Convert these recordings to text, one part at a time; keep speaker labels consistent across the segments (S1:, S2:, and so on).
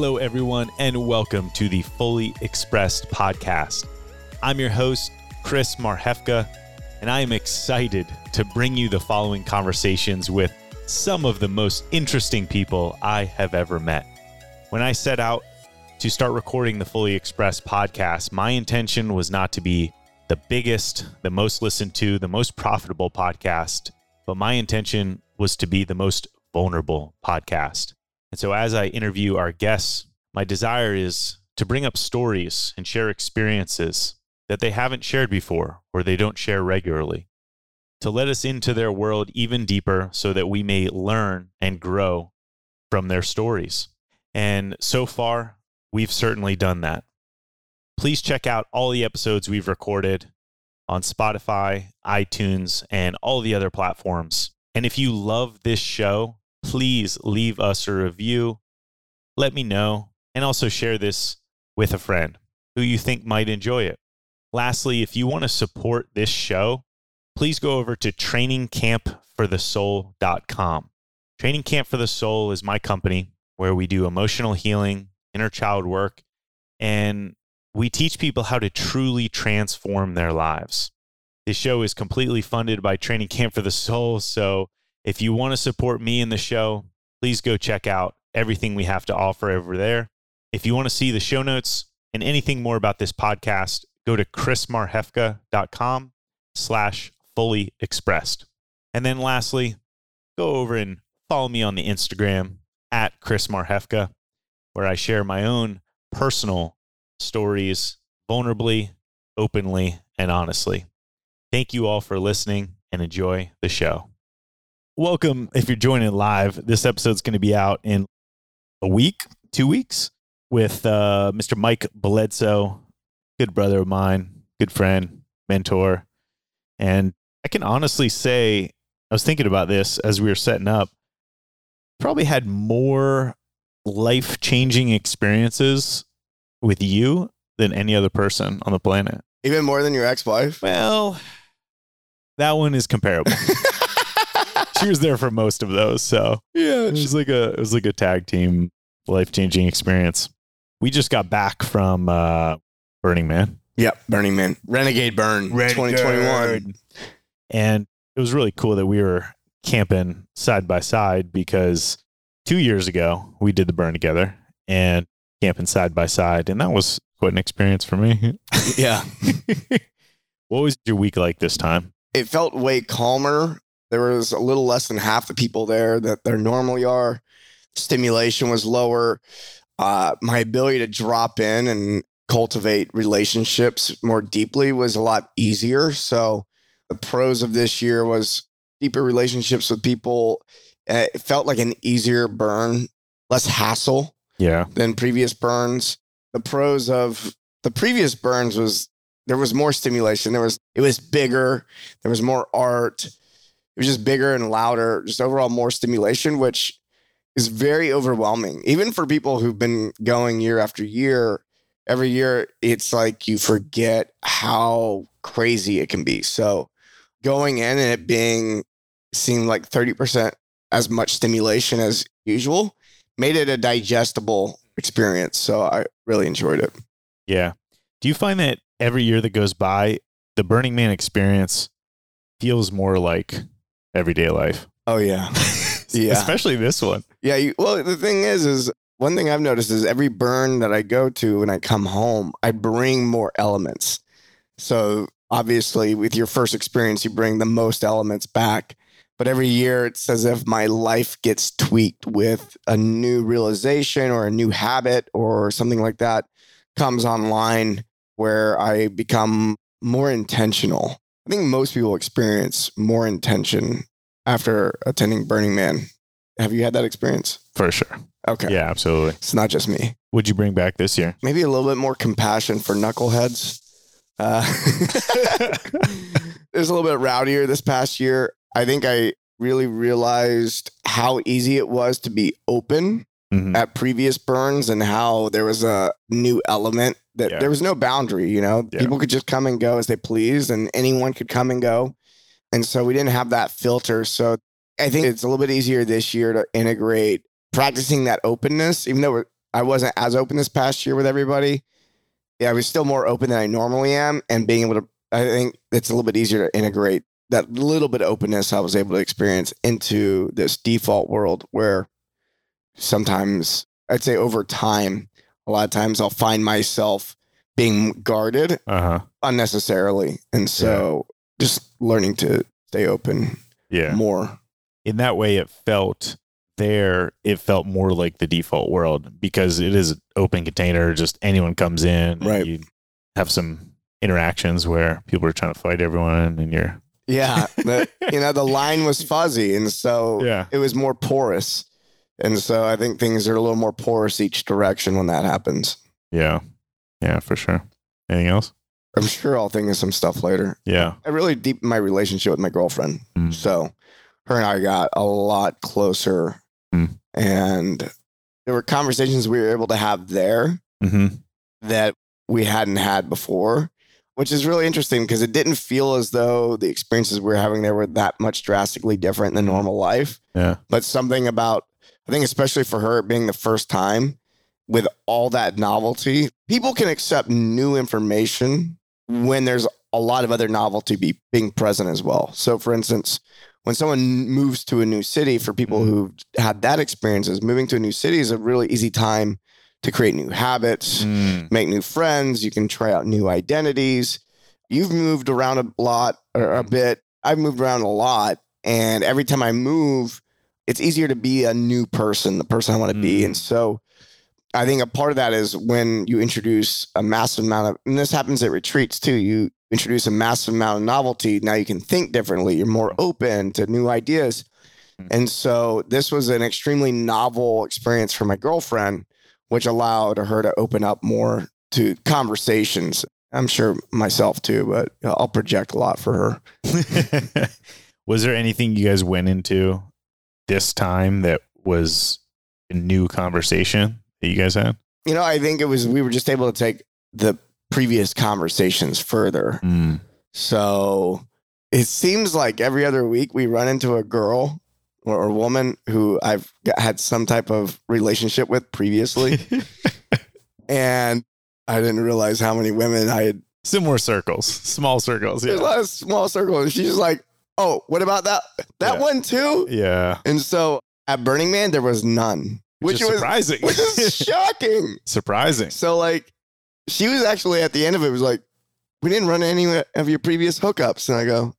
S1: Hello, everyone, and welcome to the Fully Expressed podcast. I'm your host, Chris Marhefka, and I am excited to bring you the following conversations with some of the most interesting people I have ever met. When I set out to start recording the Fully Expressed podcast, my intention was not to be the biggest, the most listened to, the most profitable podcast, but my intention was to be the most vulnerable podcast. And so, as I interview our guests, my desire is to bring up stories and share experiences that they haven't shared before or they don't share regularly, to let us into their world even deeper so that we may learn and grow from their stories. And so far, we've certainly done that. Please check out all the episodes we've recorded on Spotify, iTunes, and all the other platforms. And if you love this show, please leave us a review. Let me know, and also share this with a friend who you think might enjoy it. Lastly, if you want to support this show, please go over to trainingcampforthesoul.com. Training Camp for the Soul is my company where we do emotional healing, inner child work, and we teach people how to truly transform their lives. This show is completely funded by Training Camp for the Soul. So if you want to support me in the show, please go check out everything we have to offer over there. If you want to see the show notes and anything more about this podcast, go to chrismarhefka.com slash fully expressed. And then lastly, go over and follow me on the Instagram at Chris Marhefka, where I share my own personal stories vulnerably, openly, and honestly. Thank you all for listening and enjoy the show. Welcome. If you're joining live, this episode's going to be out in a week, two weeks, with uh, Mr. Mike Bledsoe, good brother of mine, good friend, mentor. And I can honestly say, I was thinking about this as we were setting up, probably had more life changing experiences with you than any other person on the planet.
S2: Even more than your ex wife?
S1: Well, that one is comparable. she was there for most of those, so
S2: Yeah.
S1: it was like a it was like a tag team life changing experience. We just got back from uh, Burning Man,
S2: Yep. Burning Man. Renegade Burn 2021.
S1: and it was really cool that we were camping side by side because two years ago we did the burn together and camping side by side, and that was quite an experience for me.
S2: Yeah.
S1: what was your week like this time?
S2: It felt way calmer. There was a little less than half the people there that there normally are. Stimulation was lower. Uh, my ability to drop in and cultivate relationships more deeply was a lot easier. So the pros of this year was deeper relationships with people. Uh, It felt like an easier burn, less hassle.
S1: Yeah,
S2: than previous burns. The pros of the previous burns was there was more stimulation. There was it was bigger. There was more art. It was just bigger and louder. Just overall more stimulation, which is very overwhelming. Even for people who've been going year after year, every year it's like you forget how crazy it can be. So going in and it being seemed like 30% as much stimulation as usual made it a digestible experience. So I really enjoyed it.
S1: yeah. Do you find that every year that goes by, the Burning Man experience feels more like everyday life?
S2: Oh yeah. Yeah.
S1: especially this one.
S2: Yeah. You, well, the thing is, is one thing I've noticed is every burn that I go to when I come home, I bring more elements. So obviously, with your first experience, you bring the most elements back. But every year, it's as if my life gets tweaked with a new realization or a new habit or something like that comes online where I become more intentional. I think most people experience more intention after attending Burning Man. Have you had that experience?
S1: For sure.
S2: Okay.
S1: Yeah, absolutely.
S2: It's not just me.
S1: What'd you bring back this year?
S2: Maybe a little bit more compassion for knuckleheads. Uh, it was a little bit rowdier this past year. I think I really realized how easy it was to be open
S1: Mhm.
S2: at previous burns and how there was a new element that
S1: Yeah.
S2: there was no boundary, you know,
S1: Yeah.
S2: people could just come and go as they pleased and anyone could come and go. And so we didn't have that filter. So I think it's a little bit easier this year to integrate practicing that openness, even though I wasn't as open this past year with everybody. Yeah, I was still more open than I normally am, and being able to, I think it's a little bit easier to integrate that little bit of openness I was able to experience into this default world where sometimes I'd say over time, a lot of times I'll find myself being guarded
S1: Uh huh.
S2: unnecessarily. And so just learning to stay open
S1: Yeah.
S2: more.
S1: In that way, it felt there. It felt more like the default world because it is an open container. Just anyone comes in.
S2: Right.
S1: You have some interactions where people are trying to fight everyone, and you're.
S2: Yeah. The, you know, the line was fuzzy. And so
S1: Yeah.
S2: it was more porous. And so I think things are a little more porous each direction when that happens.
S1: Yeah. Yeah, for sure. Anything else?
S2: I'm sure I'll think of some stuff later.
S1: Yeah.
S2: I really deepened my relationship with my girlfriend.
S1: Mm.
S2: So her and I got a lot closer.
S1: Mm.
S2: And there were conversations we were able to have there
S1: Mm-hmm.
S2: that we hadn't had before, which is really interesting because it didn't feel as though the experiences we were having there were that much drastically different than normal life.
S1: Yeah.
S2: But something about, I think, especially for her being the first time with all that novelty, people can accept new information when there's a lot of other novelty be, being present as well. So, for instance, when someone moves to a new city, for people who've had that experience, is moving to a new city is a really easy time to create new habits,
S1: Mm.
S2: make new friends. You can try out new identities. You've moved around a lot or a bit. I've moved around a lot. And every time I move, it's easier to be a new person, the person I want to be.
S1: Mm.
S2: And so I think a part of that is when you introduce a massive amount of, and this happens at retreats too. You introduce a massive amount of novelty. Now you can think differently. You're more open to new ideas.
S1: Mm.
S2: And so this was an extremely novel experience for my girlfriend, which allowed her to open up more to conversations. I'm sure myself too, but I'll project a lot for her.
S1: was there anything you guys went into this time that was a new conversation that you guys had?
S2: You know, I think it was, we were just able to take the previous conversations further.
S1: Mm.
S2: So it seems like every other week we run into a girl or, or woman who I've had some type of relationship with previously. and I didn't realize how many women I had.
S1: Similar circles, small circles.
S2: There's a
S1: Yeah.
S2: lot of small circles. And she's like, oh, what about that? That
S1: Yeah.
S2: one too?
S1: Yeah.
S2: And so at Burning Man, there was none, which
S1: Which is
S2: was
S1: surprising.
S2: which is shocking.
S1: surprising.
S2: So like, she was actually at the end of it was like, we didn't run any of your previous hookups, and I go,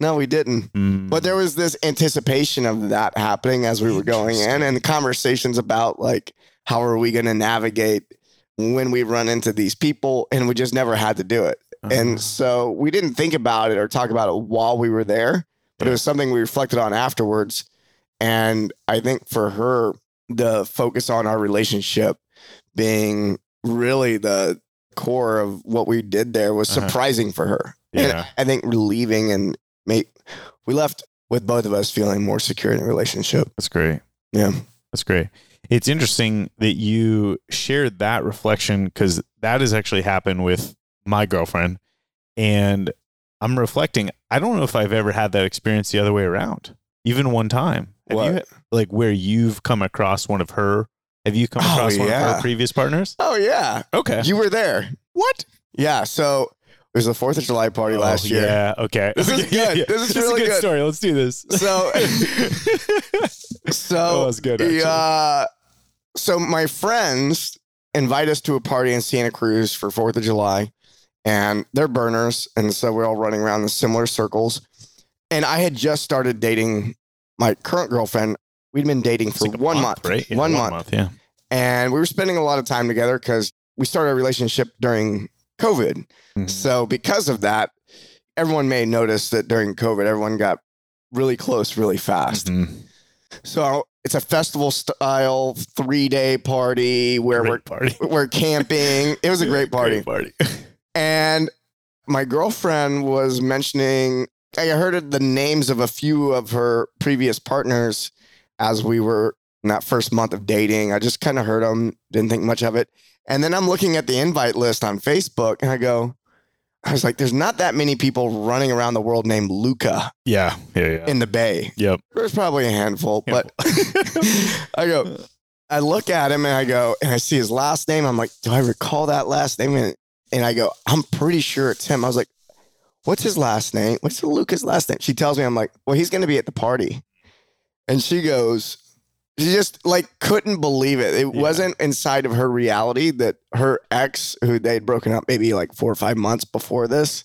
S2: no, we didn't.
S1: Mm.
S2: But there was this anticipation of that happening as we were going in, and conversations about like how are we going to navigate when we run into these people, and we just never had to do it.
S1: Uh-huh.
S2: And so we didn't think about it or talk about it while we were there, but it was something we reflected on afterwards. And I think for her, the focus on our relationship being really the core of what we did there was
S1: Uh-huh.
S2: surprising for her. And
S1: yeah.
S2: I think relieving and make we left with both of us feeling more secure in the relationship.
S1: That's great.
S2: Yeah.
S1: That's great. It's interesting that you shared that reflection because that has actually happened with my girlfriend. And I'm reflecting, I don't know if I've ever had that experience the other way around, even one time. Have you, like where you've come across one of her? Have you come
S2: Oh,
S1: across one of her previous partners?
S2: Oh yeah.
S1: Okay.
S2: You were there.
S1: what?
S2: Yeah. So it was the Fourth of July party
S1: Oh,
S2: last year.
S1: Yeah. Okay.
S2: This is good. This is really
S1: a good,
S2: good.
S1: story. Let's do this.
S2: So-
S1: oh,
S2: So
S1: that's good. actually.
S2: yeah. So my friends invite us to a party in Santa Cruz for Fourth of July, and they're burners, and so we're all running around in similar circles. And I had just started dating my current girlfriend. We'd been dating for
S1: like
S2: one month,
S1: right? Yeah,
S2: one month.
S1: Yeah.
S2: and we were spending a lot of time together because we started a relationship during COVID.
S1: Mhm.
S2: So because of that, everyone may notice that during COVID, everyone got really close really fast.
S1: Mhm.
S2: So it's a festival style three day party where
S1: Great
S2: we're we're camping. It was a great party.
S1: Great party.
S2: And my girlfriend was mentioning I heard the names of a few of her previous partners as we were in that first month of dating. I just kind of heard them, didn't think much of it. And then I'm looking at the invite list on Facebook and I go, I was like, there's not that many people running around the world named Luca
S1: Yeah. Yeah. Yeah.
S2: in the Bay.
S1: Yep.
S2: There's probably a handful, but I go, I look at him and I go, and I see his last name. I'm like, do I recall that last name? And, and I go, I'm pretty sure it's him. I was like, what's his last name? What's Lucas' last name? She tells me, I'm like, well, he's going to be at the party. And she goes, she just like couldn't believe it. It
S1: Yeah.
S2: wasn't inside of her reality that her ex, who they'd broken up maybe like four or five months before this,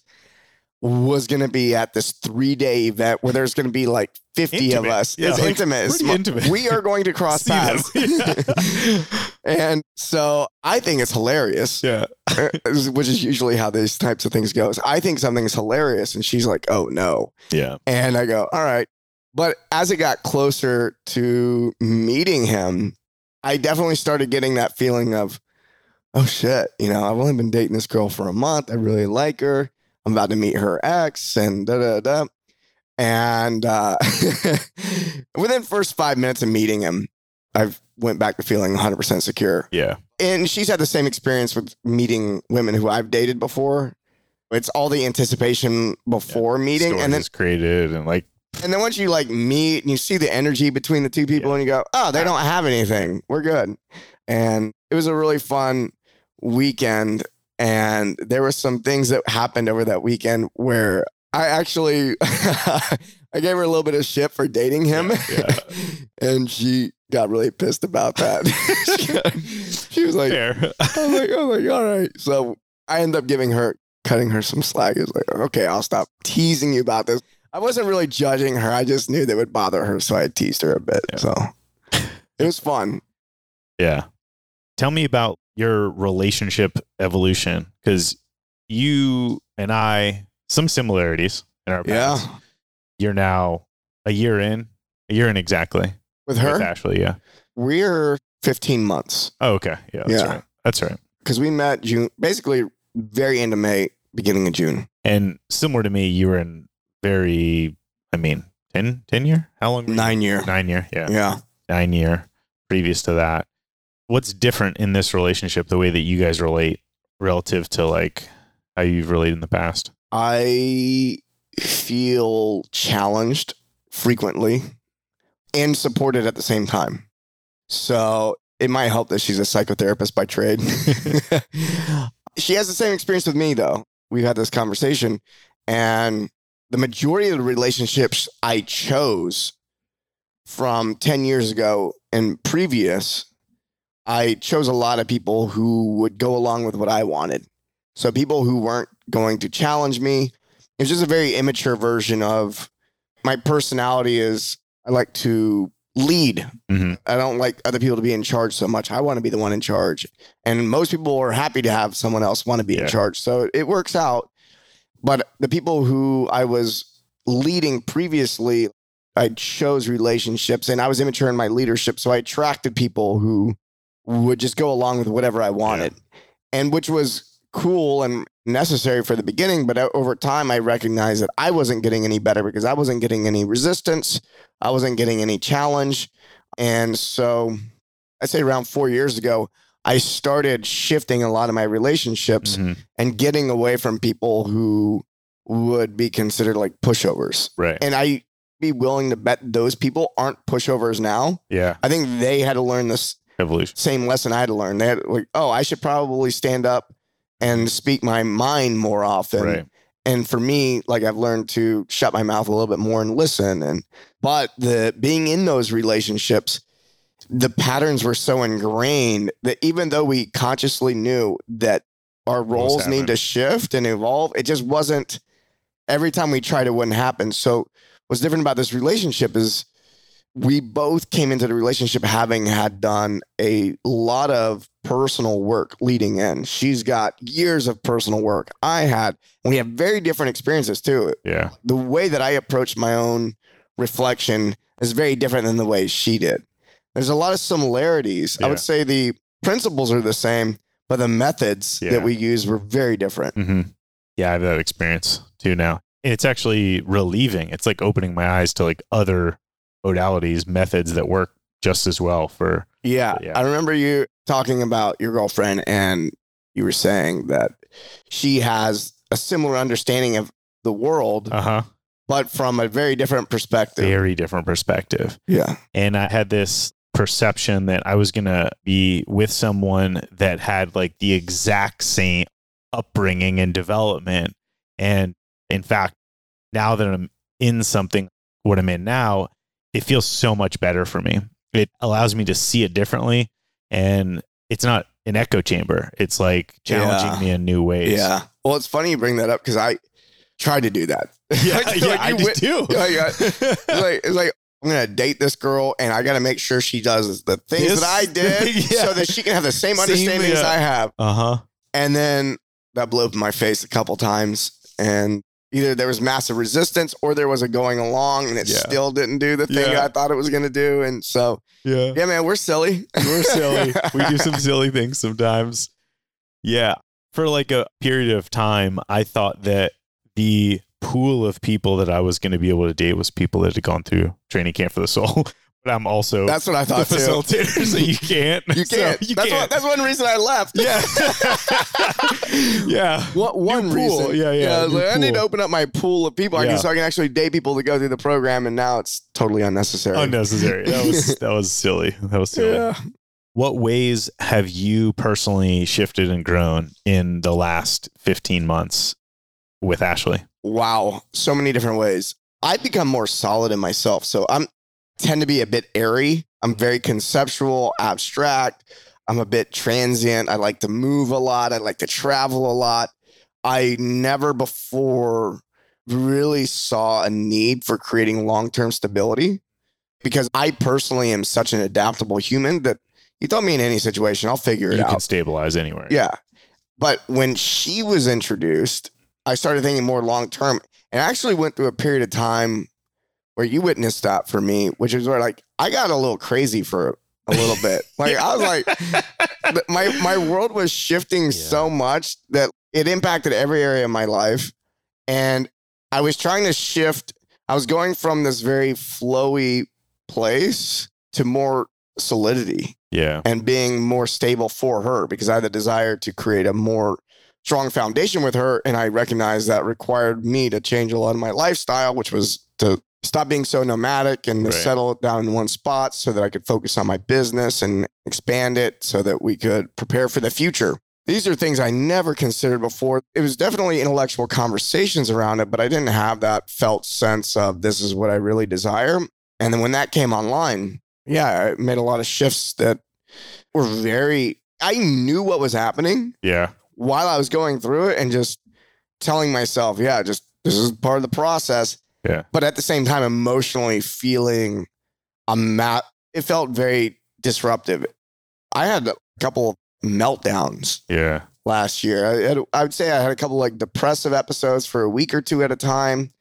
S2: was going to be at this three day event where there's going to be like 50
S1: Intimate.
S2: of us.
S1: Yeah,
S2: it's
S1: like,
S2: intimate. It's
S1: intimate.
S2: We are going to cross paths. and so I think it's hilarious,
S1: yeah.
S2: uh, which is usually how these types of things goes. I think something's hilarious and she's like, oh no.
S1: Yeah.
S2: And I go, all right. But as it got closer to meeting him, I definitely started getting that feeling of, oh shit, you know, I've only been dating this girl for a month. I really like her. I'm about to meet her ex and da da da. And uh, within first five minutes of meeting him, I went back to feeling 100% secure.
S1: Yeah.
S2: And she's had the same experience with meeting women who I've dated before. It's all the anticipation before meeting,
S1: Stories
S2: and then
S1: created and like
S2: and then once you like meet and you see the energy between the two people, and you go, "Oh, they don't have anything. We're good." And it was a really fun weekend. And there were some things that happened over that weekend where I actually I gave her a little bit of shit for dating him,
S1: Yeah,
S2: and she got really pissed about that. she was like,
S1: fair.
S2: I was like, I was like, all right. So I end up giving her, cutting her some slack. It was like, okay, I'll stop teasing you about this. I wasn't really judging her. I just knew that would bother her. So I teased her a bit.
S1: Yeah.
S2: So it was fun.
S1: Yeah. Tell me about your relationship evolution because you and I, some similarities in our
S2: Yeah.
S1: You're now a year in, a year in exactly
S2: With her,
S1: with Ashley. Yeah.
S2: we're 15 months
S1: Oh, okay. Yeah. That's
S2: Yeah.
S1: right. That's right.
S2: because we met June, basically very end of May, beginning of June.
S1: And similar to me, you were in very, I mean, 10, 10 year? How long?
S2: Nine year.
S1: Nine year. Yeah.
S2: Yeah.
S1: Nine year previous to that. What's different in this relationship, the way that you guys relate relative to like how you've related in the past?
S2: I feel challenged frequently and supported at the same time. So it might help that she's a psychotherapist by trade. she has the same experience with me, though. We've had this conversation, and the majority of the relationships I chose from 10 years ago and previous, I chose a lot of people who would go along with what I wanted. So people who weren't going to challenge me. It was just a very immature version of my personality is I like to lead.
S1: Mhm.
S2: I don't like other people to be in charge so much. I want to be the one in charge. And most people are happy to have someone else want to be
S1: Yeah.
S2: in charge. So it works out. But the people who I was leading previously, I chose relationships and I was immature in my leadership. So I attracted people who would just go along with whatever I wanted. And which was cool and necessary for the beginning. But over time, I recognized that I wasn't getting any better because I wasn't getting any resistance. I wasn't getting any challenge. And so I'd say around four years ago, I started shifting a lot of my relationships
S1: Mhm.
S2: and getting away from people who would be considered like pushovers.
S1: Right.
S2: And I be willing to bet those people aren't pushovers now.
S1: Yeah.
S2: I think they had to learn this
S1: Evolution.
S2: same lesson I had to learn. They had like, oh, I should probably stand up and speak my mind more often.
S1: Right.
S2: And for me, like I've learned to shut my mouth a little bit more and listen. And but the being in those relationships, the patterns were so ingrained that even though we consciously knew that our roles need to shift and evolve, it just wasn't every time we tried it wouldn't happen. So what's different about this relationship is we both came into the relationship having had done a lot of personal work leading in. She's got years of personal work. I had, we have very different experiences too.
S1: Yeah.
S2: The way that I approached my own reflection is very different than the way she did. There's a lot of similarities. I would say the principles are the same, but the methods
S1: Yeah.
S2: that we use were very different.
S1: hmm Yeah, I have that experience too now. And it's actually relieving. It's like opening my eyes to like other modalities, methods that work just as well for
S2: Yeah.
S1: Yeah.
S2: I remember you talking about your girlfriend and you were saying that she has a similar understanding of the world,
S1: uh huh
S2: but from a very different perspective.
S1: very different perspective.
S2: Yeah.
S1: And I had this perception that I was going to be with someone that had like the exact same upbringing and development. And in fact, now that I'm in something, what I'm in now, it feels so much better for me. It allows me to see it differently. And it's not an echo chamber. It's like challenging
S2: Yeah.
S1: me in new ways.
S2: Yeah. Well, it's funny you bring that up because I tried to do that.
S1: Yeah,
S2: Like-
S1: yeah,
S2: like
S1: I just do.
S2: Like, uh, it's like it's like I'm gonna date this girl, and I got to make sure she does the things that I did,
S1: yeah.
S2: so that she can have the same
S1: Same,
S2: understandings
S1: yeah.
S2: I have.
S1: Uh huh.
S2: And then that blew up in my face a couple times, and either there was massive resistance or there was a going along, and it
S1: Yeah.
S2: still didn't do the thing
S1: Yeah.
S2: I thought it was gonna do. And so,
S1: Yeah.
S2: yeah, man, we're silly.
S1: We're silly. we do some silly things sometimes. Yeah. For like a period of time, I thought that the pool of people that I was going to be able to date was people that had gone through training camp for the soul. But I'm also
S2: That's what I
S1: the
S2: thought too.
S1: facilitator, so you can't.
S2: You can't.
S1: you
S2: that's,
S1: can't.
S2: What, that's one reason I left.
S1: yeah. yeah.
S2: What one
S1: pool.
S2: reason?
S1: Yeah, yeah,
S2: I, like, I need to open up my pool of people I
S1: Yeah.
S2: can, so I can actually date people to go through the program, and now it's totally unnecessary.
S1: Unnecessary. That was that was silly. That was silly.
S2: Yeah.
S1: What ways have you personally shifted and grown in the last 15 months with Ashley?
S2: Wow, so many different ways. I've become more solid in myself, so I'm tend to be a bit airy. I'm very conceptual, abstract. I'm a bit transient. I like to move a lot. I like to travel a lot. I never before really saw a need for creating long term stability because I personally am such an adaptable human that you throw me in any situation, I'll figure it
S1: You
S2: out.
S1: You can stabilize anywhere.
S2: Yeah. But when she was introduced, I started thinking more long term and I actually went through a period of time where you witnessed that for me, which is where like I got a little crazy for a little bit. Like I was like my my world was shifting so much that it impacted every area of my life and I was trying to shift I was going from this very flowy place to more solidity
S1: Yeah.
S2: and being more stable for her because I had the desire to create a more strong foundation with her. And I recognized that required me to change a lot of my lifestyle, which was to stop being so nomadic and
S1: Right.
S2: settle down in one spot so that I could focus on my business and expand it so that we could prepare for the future. These are things I never considered before. It was definitely intellectual conversations around it, but I didn't have that felt sense of this is what I really desire. And then when that came online, yeah, it made a lot of shifts that were very, I knew what was happening
S1: Yeah.
S2: while I was going through it and just telling myself, yeah, just this is part of the process.
S1: Yeah.
S2: But at the same time, emotionally feeling a mat, it felt very disruptive. I had a couple of meltdowns
S1: Yeah.
S2: last year. I, had, I would say I had a couple like depressive episodes for a week or two at a time,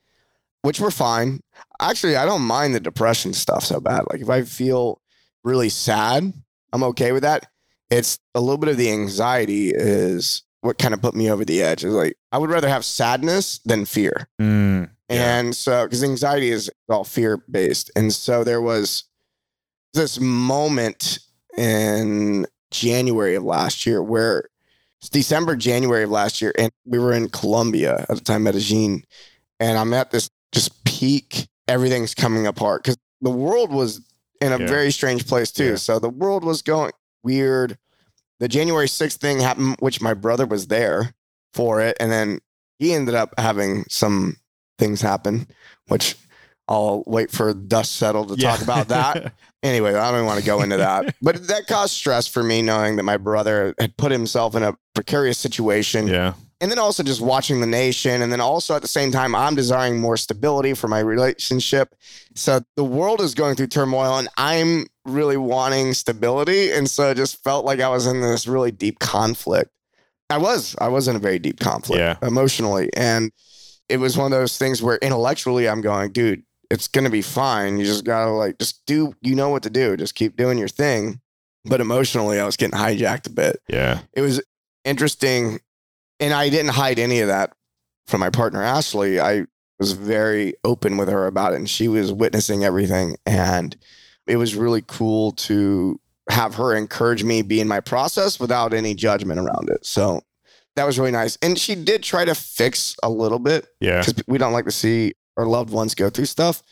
S2: which were fine. Actually, I don't mind the depression stuff so bad. Like if I feel really sad, I'm okay with that. It's a little bit of the anxiety is what kind of put me over the edge. Is like I would rather have sadness than fear.
S1: Mm, yeah.
S2: And so, because anxiety is all fear based. And so there was this moment in January of last year where it's December, January of last year, and we were in Colombia at the time, Medellin. And I'm at this just peak, everything's coming apart because the world was in a
S1: Yeah.
S2: very strange place too.
S1: Yeah.
S2: So the world was going weird. The January 6th thing happened, which my brother was there for it. And then he ended up having some things happen, which I'll wait for dust settle to talk about that. Anyway, I don't even want to go into that. But that caused stress for me knowing that my brother had put himself in a precarious situation.
S1: yeah.
S2: And then also just watching the nation. And then also at the same time, I'm desiring more stability for my relationship. So the world is going through turmoil and I'm really wanting stability. And so it just felt like I was in this really deep conflict. I was, I was in a very deep conflict
S1: Yeah.
S2: emotionally. And it was one of those things where intellectually I'm going, dude, it's going to be fine. You just got to like, just do, you know what to do. Just keep doing your thing. But emotionally, I was getting hijacked a bit
S1: Yeah.
S2: it was interesting and i didn't hide any of that from my partner ashley i was very open with her about it and she was witnessing everything and it was really cool to have her encourage me be in my process without any judgment around it so that was really nice and she did try to fix a little bit
S1: Yeah.
S2: because we don't like to see our loved ones go through stuff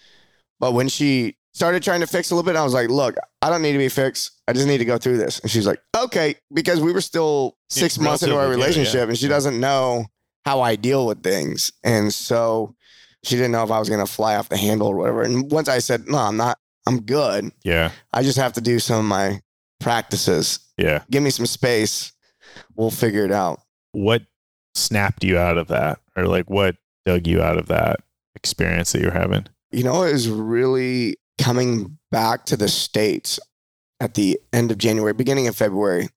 S2: but when she started trying to fix a little bit. I was like, look, I don't need to be fixed. I just need to go through this. And she's like, okay, because we were still six
S1: Yeah,
S2: months into our
S1: new, yeah.
S2: relationship and she doesn't know how I deal with things. And so she didn't know if I was going to fly off the handle or whatever. And once I said, no, I'm not, I'm good.
S1: Yeah.
S2: I just have to do some of my practices.
S1: Yeah.
S2: Give me some space. We'll figure it out.
S1: What snapped you out of that? Or like what dug you out of that experience that you're having?
S2: You know, it was really coming back to the States at the end of January, beginning of February,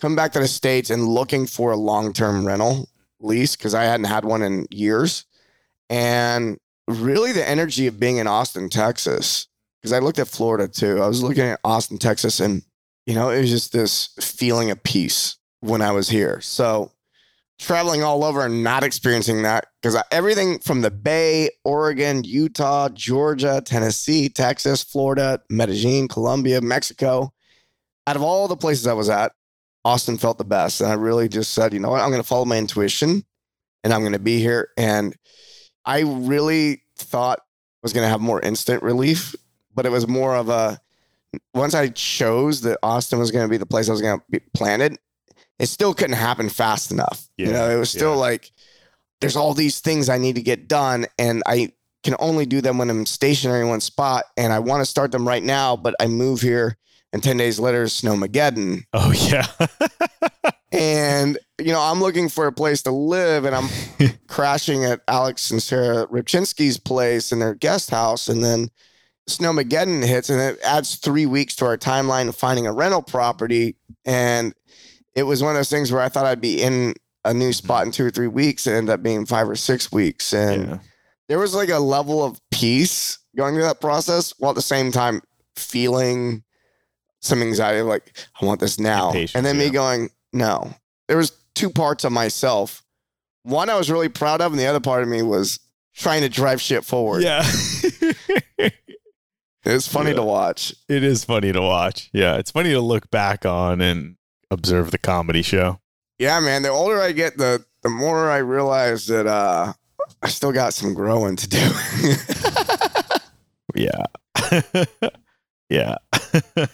S2: coming back to the States and looking for a long term rental lease because I hadn't had one in years. And really the energy of being in Austin, Texas, because I looked at Florida too. I was looking at Austin, Texas, and, you know, it was just this feeling of peace when I was here. So, traveling all over and not experiencing that because everything from the Bay, Oregon, Utah, Georgia, Tennessee, Texas, Florida, Medellin, Colombia, Mexico, out of all the places I was at, Austin felt the best. And I really just said, you know what, I'm going to follow my intuition and I'm going to be here. And I really thought I was going to have more instant relief, but it was more of a once I chose that Austin was going to be the place I was going to be planted, it still couldn't happen fast enough. You know, it was still
S1: yeah.
S2: like there's all these things I need to get done, and I can only do them when I'm stationary in one spot, and I want to start them right now, but I move here, and ten days later, is Snowmageddon,
S1: Oh yeah.
S2: and you know I'm looking for a place to live, and I'm crashing at Alex and Sarah Ripchinsky's place in their guest house, and then Snowmageddon hits, and it adds three weeks to our timeline of finding a rental property. And it was one of those things where I thought I'd be in a new mm-hmm. spot in two or three weeks, and ended up being five or six weeks. And
S1: yeah.
S2: there was like a level of peace going through that process, while at the same time feeling some anxiety, like I want this now,
S1: Impatience,
S2: and then me
S1: yeah.
S2: going, no. There was two parts of myself. One I was really proud of, and the other part of me was trying to drive shit forward.
S1: Yeah.
S2: It's funny
S1: Yeah.
S2: to watch.
S1: it is funny to watch. Yeah. It's funny to look back on and observe the comedy show.
S2: Yeah, man. The older I get, the the more I realize that uh, I still got some growing to do.
S1: Yeah. yeah.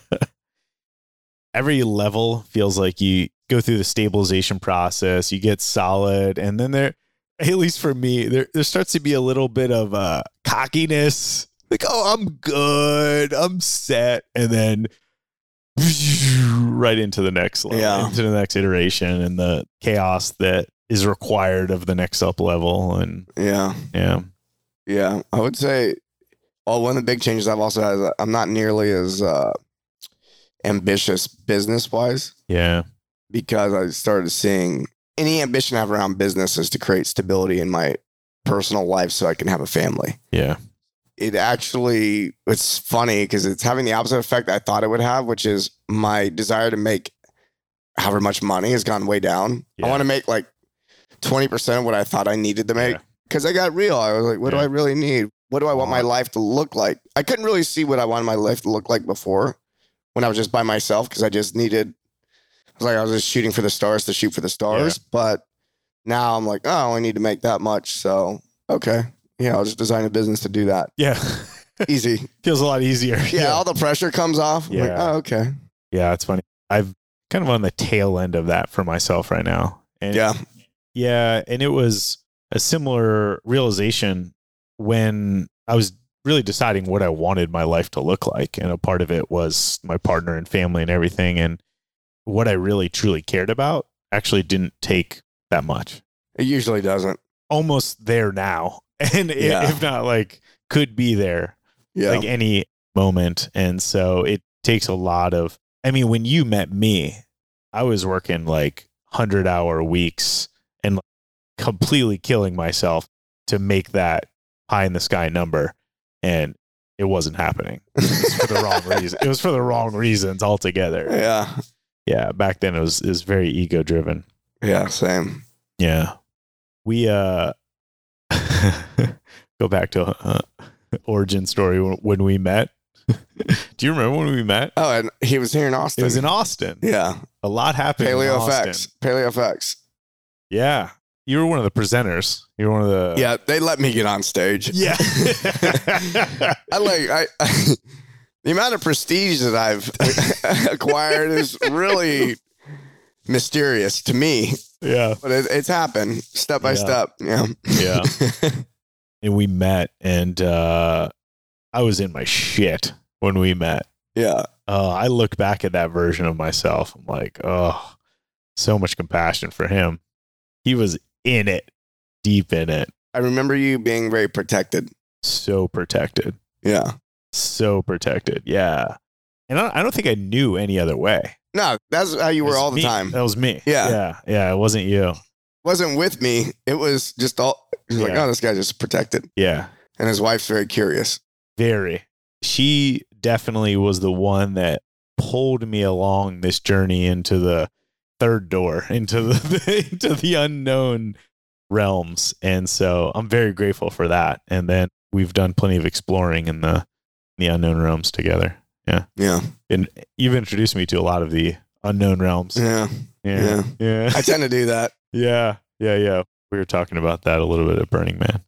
S1: Every level feels like you go through the stabilization process, you get solid, and then there, at least for me, there, there starts to be a little bit of uh, cockiness. Like, oh, I'm good, I'm set. And then right into the next level,
S2: Yeah.
S1: into the next iteration and the chaos that is required of the next up level. And
S2: yeah,
S1: yeah.
S2: yeah. I would say, well, one of the big changes I've also had is I'm not nearly as uh, ambitious business wise
S1: Yeah.
S2: because I started seeing any ambition I have around business is to create stability in my personal life so I can have a family.
S1: Yeah.
S2: It actually it's funny because it's having the opposite effect I thought it would have, which is my desire to make however much money has gone way down.
S1: Yeah.
S2: I want to make like 20% of what I thought I needed to make
S1: Yeah.
S2: because I got real. I was like, what do I really need? What do I want my uh-huh. life to look like? I couldn't really see what I wanted my life to look like before when I was just by myself because I just needed, I was like, I was just shooting for the stars to shoot for the stars. But now I'm like, oh, I only need to make that much. So, okay. Yeah, I'll just design a business to do that.
S1: Yeah.
S2: Easy.
S1: Feels a lot easier.
S2: Yeah, all the pressure comes off. I'm like,
S1: Yeah.
S2: oh, okay.
S1: Yeah, it's funny. I've kind of on the tail end of that for myself right now. And
S2: Yeah.
S1: yeah, and it was a similar realization when I was really deciding what I wanted my life to look like. And a part of it was my partner and family and everything. And what I really truly cared about actually didn't take that much.
S2: It usually doesn't.
S1: Almost there now. And
S2: Yeah.
S1: if not like could be there
S2: Yeah.
S1: like any moment. And so it takes a lot of, I mean, when you met me, I was working like 100 hour weeks and completely killing myself to make that high in the sky number. And it wasn't happening for the wrong reason. It was for the wrong reasons altogether.
S2: yeah.
S1: Yeah. Back then it was, it was very ego driven.
S2: Yeah. Same.
S1: Yeah. We, uh, go back to uh, origin story when, we met. Do you remember when we met?
S2: Oh, and he was here in Austin.
S1: It was in Austin.
S2: yeah.
S1: A lot happened.
S2: Paleo f(x). Paleo f(x).
S1: Yeah. You were one of the presenters. You were one of the
S2: Yeah. They let me get on stage.
S1: Yeah.
S2: I like, I, the amount of prestige that I've acquired is really mysterious to me,
S1: Yeah.
S2: but it, it's happened step by
S1: Yeah.
S2: step. Yeah.
S1: Yeah. and we met and uh I was in my shit when we met.
S2: yeah.
S1: Uh I look back at that version of myself. I'm like, oh, so much compassion for him. He was in it, deep in it,
S2: I remember you being very protected.
S1: so protected.
S2: Yeah.
S1: So protected. Yeah. And I, I don't think I knew any other way.
S2: No, that's how you were all the
S1: me.
S2: time.
S1: That was me.
S2: Yeah.
S1: Yeah. Yeah. It wasn't you.
S2: wasn't with me. It was just all. Was like, oh, this guy just protected,
S1: Yeah.
S2: and his wife's very curious.
S1: Very. She definitely was the one that pulled me along this journey into the third door, into the into the unknown realms. And so I'm very grateful for that. And then we've done plenty of exploring in the the unknown realms together.
S2: Yeah, Yeah.
S1: And you've introduced me to a lot of the unknown realms.
S2: yeah.
S1: Yeah. Yeah.
S2: I tend to do that.
S1: Yeah. Yeah. Yeah. We were talking about that a little bit at Burning Man.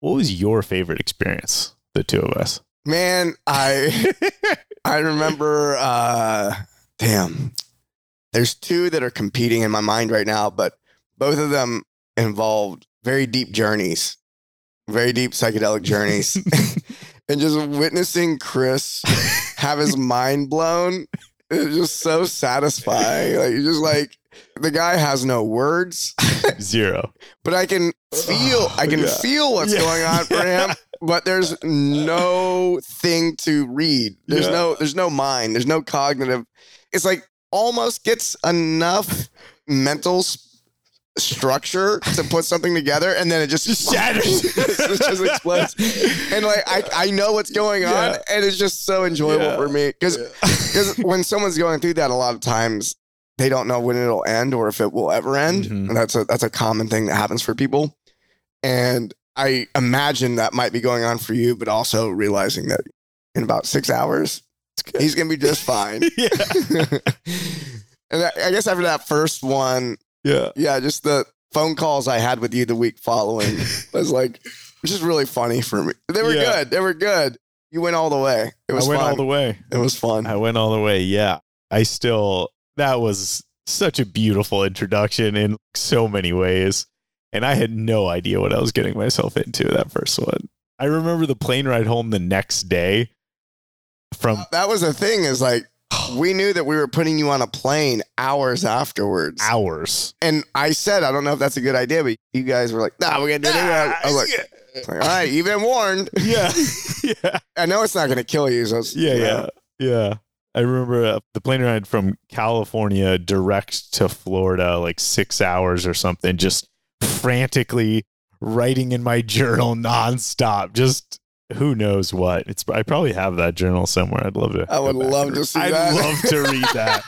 S1: What was your favorite experience, the two of us?
S2: Man, I I remember. uh Damn, there's two that are competing in my mind right now, but both of them involved very deep journeys, very deep psychedelic journeys, and just witnessing Chris have his mind blown It's just so satisfying. Like you're just like the guy has no words,
S1: Zero.
S2: but I can feel I can
S1: Yeah.
S2: feel what's
S1: Yeah.
S2: going on for
S1: Yeah.
S2: him. But there's no thing to read. There's
S1: Yeah.
S2: no there's no mind. There's no cognitive. It's like almost gets enough mental s- structure to put something together and then it just
S1: shatters.
S2: it just explodes and like I, I know what's going on
S1: Yeah.
S2: and it's just so enjoyable
S1: Yeah.
S2: for me because because when someone's going through that a lot of times they don't know when it'll end or if it will ever end
S1: Mhm.
S2: and that's a that's a common thing that happens for people and i imagine that might be going on for you but also realizing that in about six hours he's gonna be just fine
S1: yeah.
S2: and I, I guess after that first one
S1: Yeah.
S2: yeah just the phone calls i had with you the week following was like which is really funny for me they were
S1: Yeah.
S2: good they were good you went all the way it was
S1: I went
S2: fun
S1: all the way.
S2: it was fun
S1: I went all the way. Yeah. I still, that was such a beautiful introduction in so many ways. And I had no idea what I was getting myself into that first one. I remember the plane ride home the next day from
S2: that was the thing is like we knew that we were putting you on a plane hours afterwards
S1: hours.
S2: and i said i don't know if that's a good idea but you guys were like nah we're gonna do it i was like, it's like, all right you've been warned
S1: yeah. yeah.
S2: i know it's not gonna kill you so it's-
S1: Yeah, yeah, yeah. I remember uh, the plane ride from California direct to Florida, like six hours or something, just frantically writing in my journal nonstop. Just who knows what? It's I probably have that journal somewhere. I'd love to.
S2: I would love to see
S1: I'd
S2: that.
S1: love to read that.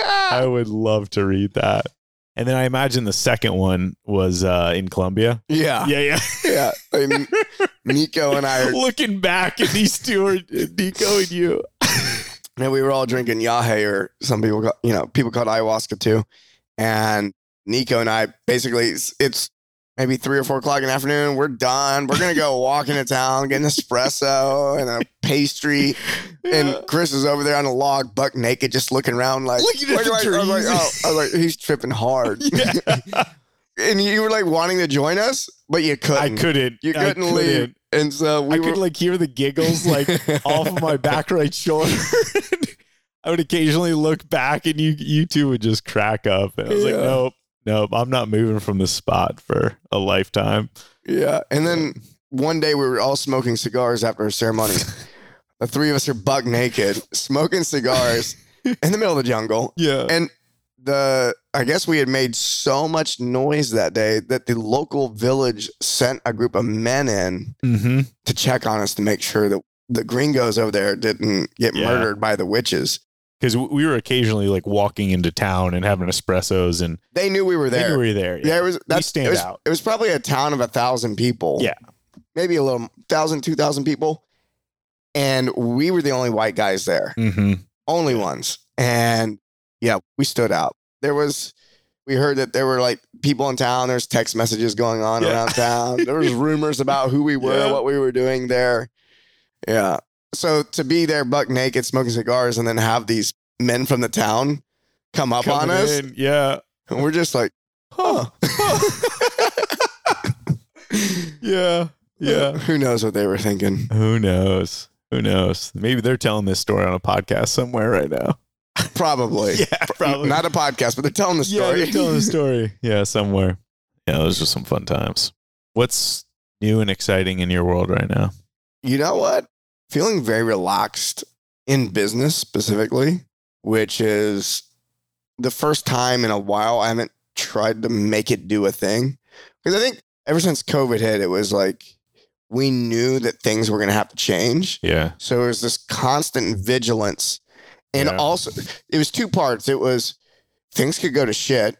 S1: I would love to read that. And then I imagine the second one was uh, in Colombia.
S2: yeah
S1: Yeah, yeah.
S2: yeah and nico and i are
S1: Looking back at these two, are Nico and you.
S2: and we were all drinking yahe or some people call, you know people called ayahuasca too and nico and i basically it's maybe three or four o'clock in the afternoon we're done. We're gonna go walk into town get an espresso and a pastry. And chris is over there on a log buck naked just looking around like
S1: Looking at the
S2: like- I was like, oh, I was like he's tripping hard.
S1: Yeah.
S2: and you were like wanting to join us but you couldn't.
S1: I couldn't.
S2: you
S1: I
S2: couldn't leave. and so we
S1: I
S2: were
S1: could like hear the giggles like off of my back right shoulder. I would occasionally look back and you you two would just crack up. And I was like, nope, nope, I'm not moving from this spot for a lifetime.
S2: Yeah. And then one day we were all smoking cigars after a ceremony. the three of us are buck naked, smoking cigars in the middle of the jungle.
S1: Yeah.
S2: And the I guess we had made so much noise that day that the local village sent a group of men in
S1: mm-hmm.
S2: to check on us to make sure that the gringos over there didn't get
S1: Yeah.
S2: murdered by the witches.
S1: Because we were occasionally like walking into town and having espressos and
S2: They knew we were there.
S1: they knew we were there.
S2: Yeah, it was that's
S1: stand
S2: it was,
S1: out.
S2: It was probably a town of a thousand people.
S1: Yeah.
S2: maybe a little thousand, two thousand people, and we were the only white guys there,
S1: Mm-hmm.
S2: only ones. And yeah, we stood out. There was, we heard that there were like people in town. There's text messages going on
S1: Yeah.
S2: around town. There was rumors about who we were,
S1: Yeah.
S2: what we were doing there. Yeah, So to be there buck naked smoking cigars and then have these men from the town come up on us
S1: in, Yeah.
S2: and we're just like, huh.
S1: Yeah. Yeah.
S2: Who knows what they were thinking?
S1: Who knows? Who knows? Maybe they're telling this story on a podcast somewhere right now.
S2: Probably.
S1: Yeah, probably.
S2: Not a podcast, but they're telling the
S1: Yeah,
S2: story.
S1: they're telling the story. Yeah, somewhere. Yeah, those are some fun times. What's new and exciting in your world right now?
S2: you know what? Feeling very relaxed in business specifically, which is the first time in a while I haven't tried to make it do a thing. Because I think ever since COVID hit, it was like we knew that things were going to have to change.
S1: Yeah.
S2: So it was this constant vigilance. And
S1: Yeah.
S2: also, it was two parts. It was things could go to shit.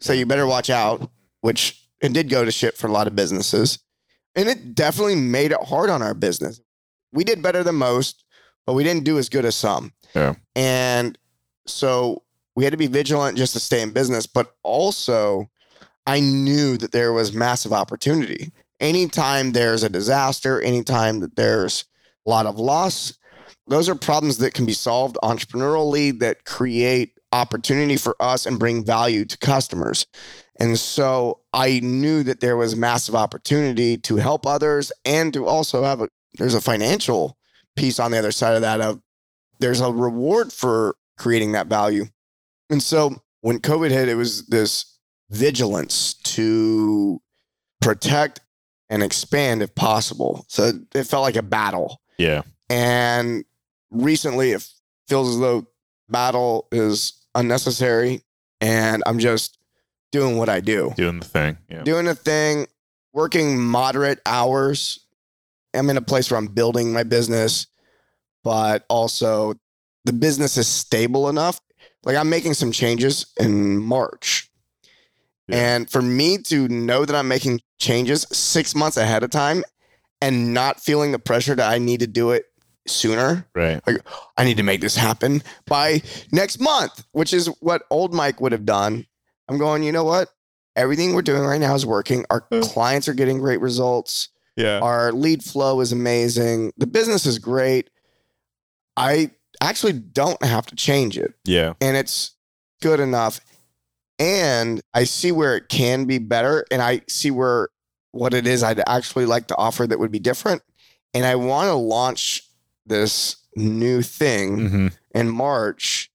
S2: So you better watch out, which it did go to shit for a lot of businesses. And it definitely made it hard on our business. We did better than most, but we didn't do as good as some.
S1: Yeah.
S2: And so we had to be vigilant just to stay in business. But also, I knew that there was massive opportunity. Anytime there's a disaster, anytime that there's a lot of loss, those are problems that can be solved entrepreneurially that create opportunity for us and bring value to customers. And so I knew that there was massive opportunity to help others and to also have a there's a financial piece on the other side of that of there's a reward for creating that value. And so when COVID hit, it was this vigilance to protect and expand if possible. So it felt like a battle.
S1: Yeah.
S2: And recently it feels as though battle is unnecessary and I'm just doing what I do.
S1: Doing the thing. Yeah.
S2: Doing the thing, working moderate hours. I'm in a place where I'm building my business, but also the business is stable enough. Like I'm making some changes in March.
S1: Yeah.
S2: And for me to know that I'm making changes six months ahead of time and not feeling the pressure that I need to do it sooner,
S1: Right.
S2: Like I need to make this happen by next month, which is what old Mike would have done. I'm going, you know what? Everything we're doing right now is working. Our clients are getting great results.
S1: Yeah.
S2: Our lead flow is amazing. The business is great. I actually don't have to change it,
S1: Yeah.
S2: and it's good enough. And I see where it can be better, and I see where what it is I'd actually like to offer that would be different. And I want to launch this new thing
S1: Mm-hmm.
S2: in March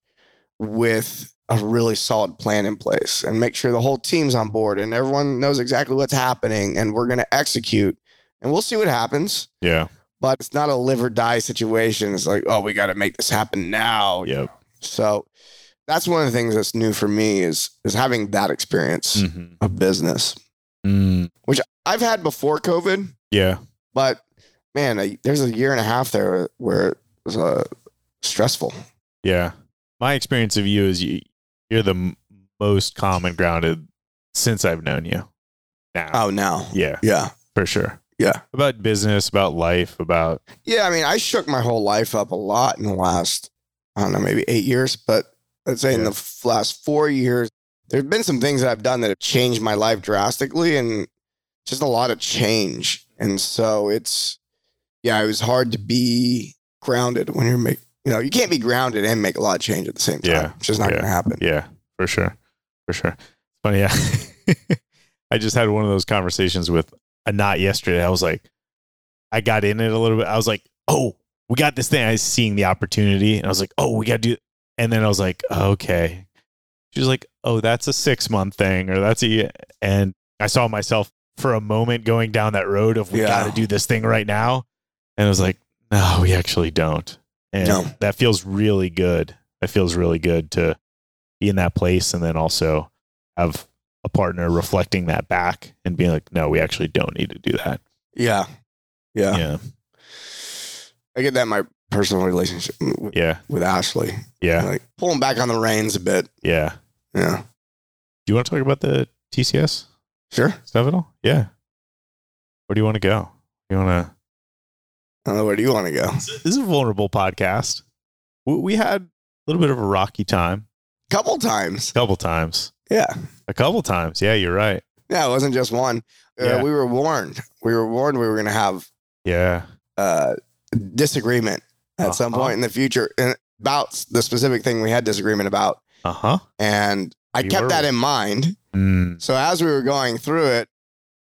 S2: with a really solid plan in place and make sure the whole team's on board and everyone knows exactly what's happening and we're going to execute and we'll see what happens.
S1: Yeah.
S2: But it's not a live or die situation. It's like, oh, we got to make this happen now.
S1: Yep.
S2: So that's one of the things that's new for me is is having that experience
S1: Mm-hmm.
S2: of business,
S1: Mm.
S2: which I've had before COVID,
S1: Yeah.
S2: but man, a, there's a year and a half there where it was uh, stressful.
S1: Yeah. My experience of you is you, you're the m- most common grounded since I've known you. Now.
S2: Oh, now.
S1: Yeah,
S2: Yeah.
S1: for sure.
S2: Yeah.
S1: About business, about life, about
S2: Yeah, I mean, I shook my whole life up a lot in the last, I don't know, maybe eight years, but I'd say in the last four years, there have been some things that I've done that have changed my life drastically and just a lot of change. And so it's, yeah, it was hard to be grounded when you're making, you know, you can't be grounded and make a lot of change at the same time.
S1: Yeah.
S2: It's just not
S1: Yeah.
S2: going to happen.
S1: yeah, for sure. For sure. It's funny, yeah. I just had one of those conversations with Anat yesterday. I was like, I got in it a little bit. I was like, oh, we got this thing. I was seeing the opportunity and I was like, oh, we got to do And then I was like, okay. She was like, oh, that's a six month thing or that's a, and I saw myself for a moment going down that road of we
S2: Yeah.
S1: got to do this thing right now. And I was like, no, we actually don't. And
S2: No.
S1: that feels really good. That feels really good to be in that place and then also have a partner reflecting that back and being like, no, we actually don't need to do that.
S2: Yeah. Yeah.
S1: Yeah.
S2: I get that in my personal relationship with,
S1: Yeah.
S2: with Ashley.
S1: Yeah.
S2: Like pulling back on the reins a bit.
S1: Yeah.
S2: Yeah.
S1: Do you want to talk about the TCS
S2: Sure.
S1: stuff at all? Yeah. Where do you want to go? You want to?
S2: Uh, I don't know. Where do you want to go?
S1: This is a vulnerable podcast. We- We had a little bit of a rocky time,
S2: couple times.
S1: couple times,
S2: Yeah.
S1: a couple times. Yeah, you're right.
S2: Yeah, it wasn't just one. Uh,
S1: Yeah.
S2: We were warned. We were warned we were going to have
S1: Yeah.
S2: uh, disagreement at some
S1: Uh-huh.
S2: point in the future and about the specific thing we had disagreement about.
S1: Uh huh.
S2: And I
S1: You
S2: kept
S1: were-
S2: that in mind.
S1: Mm,
S2: So as we were going through it,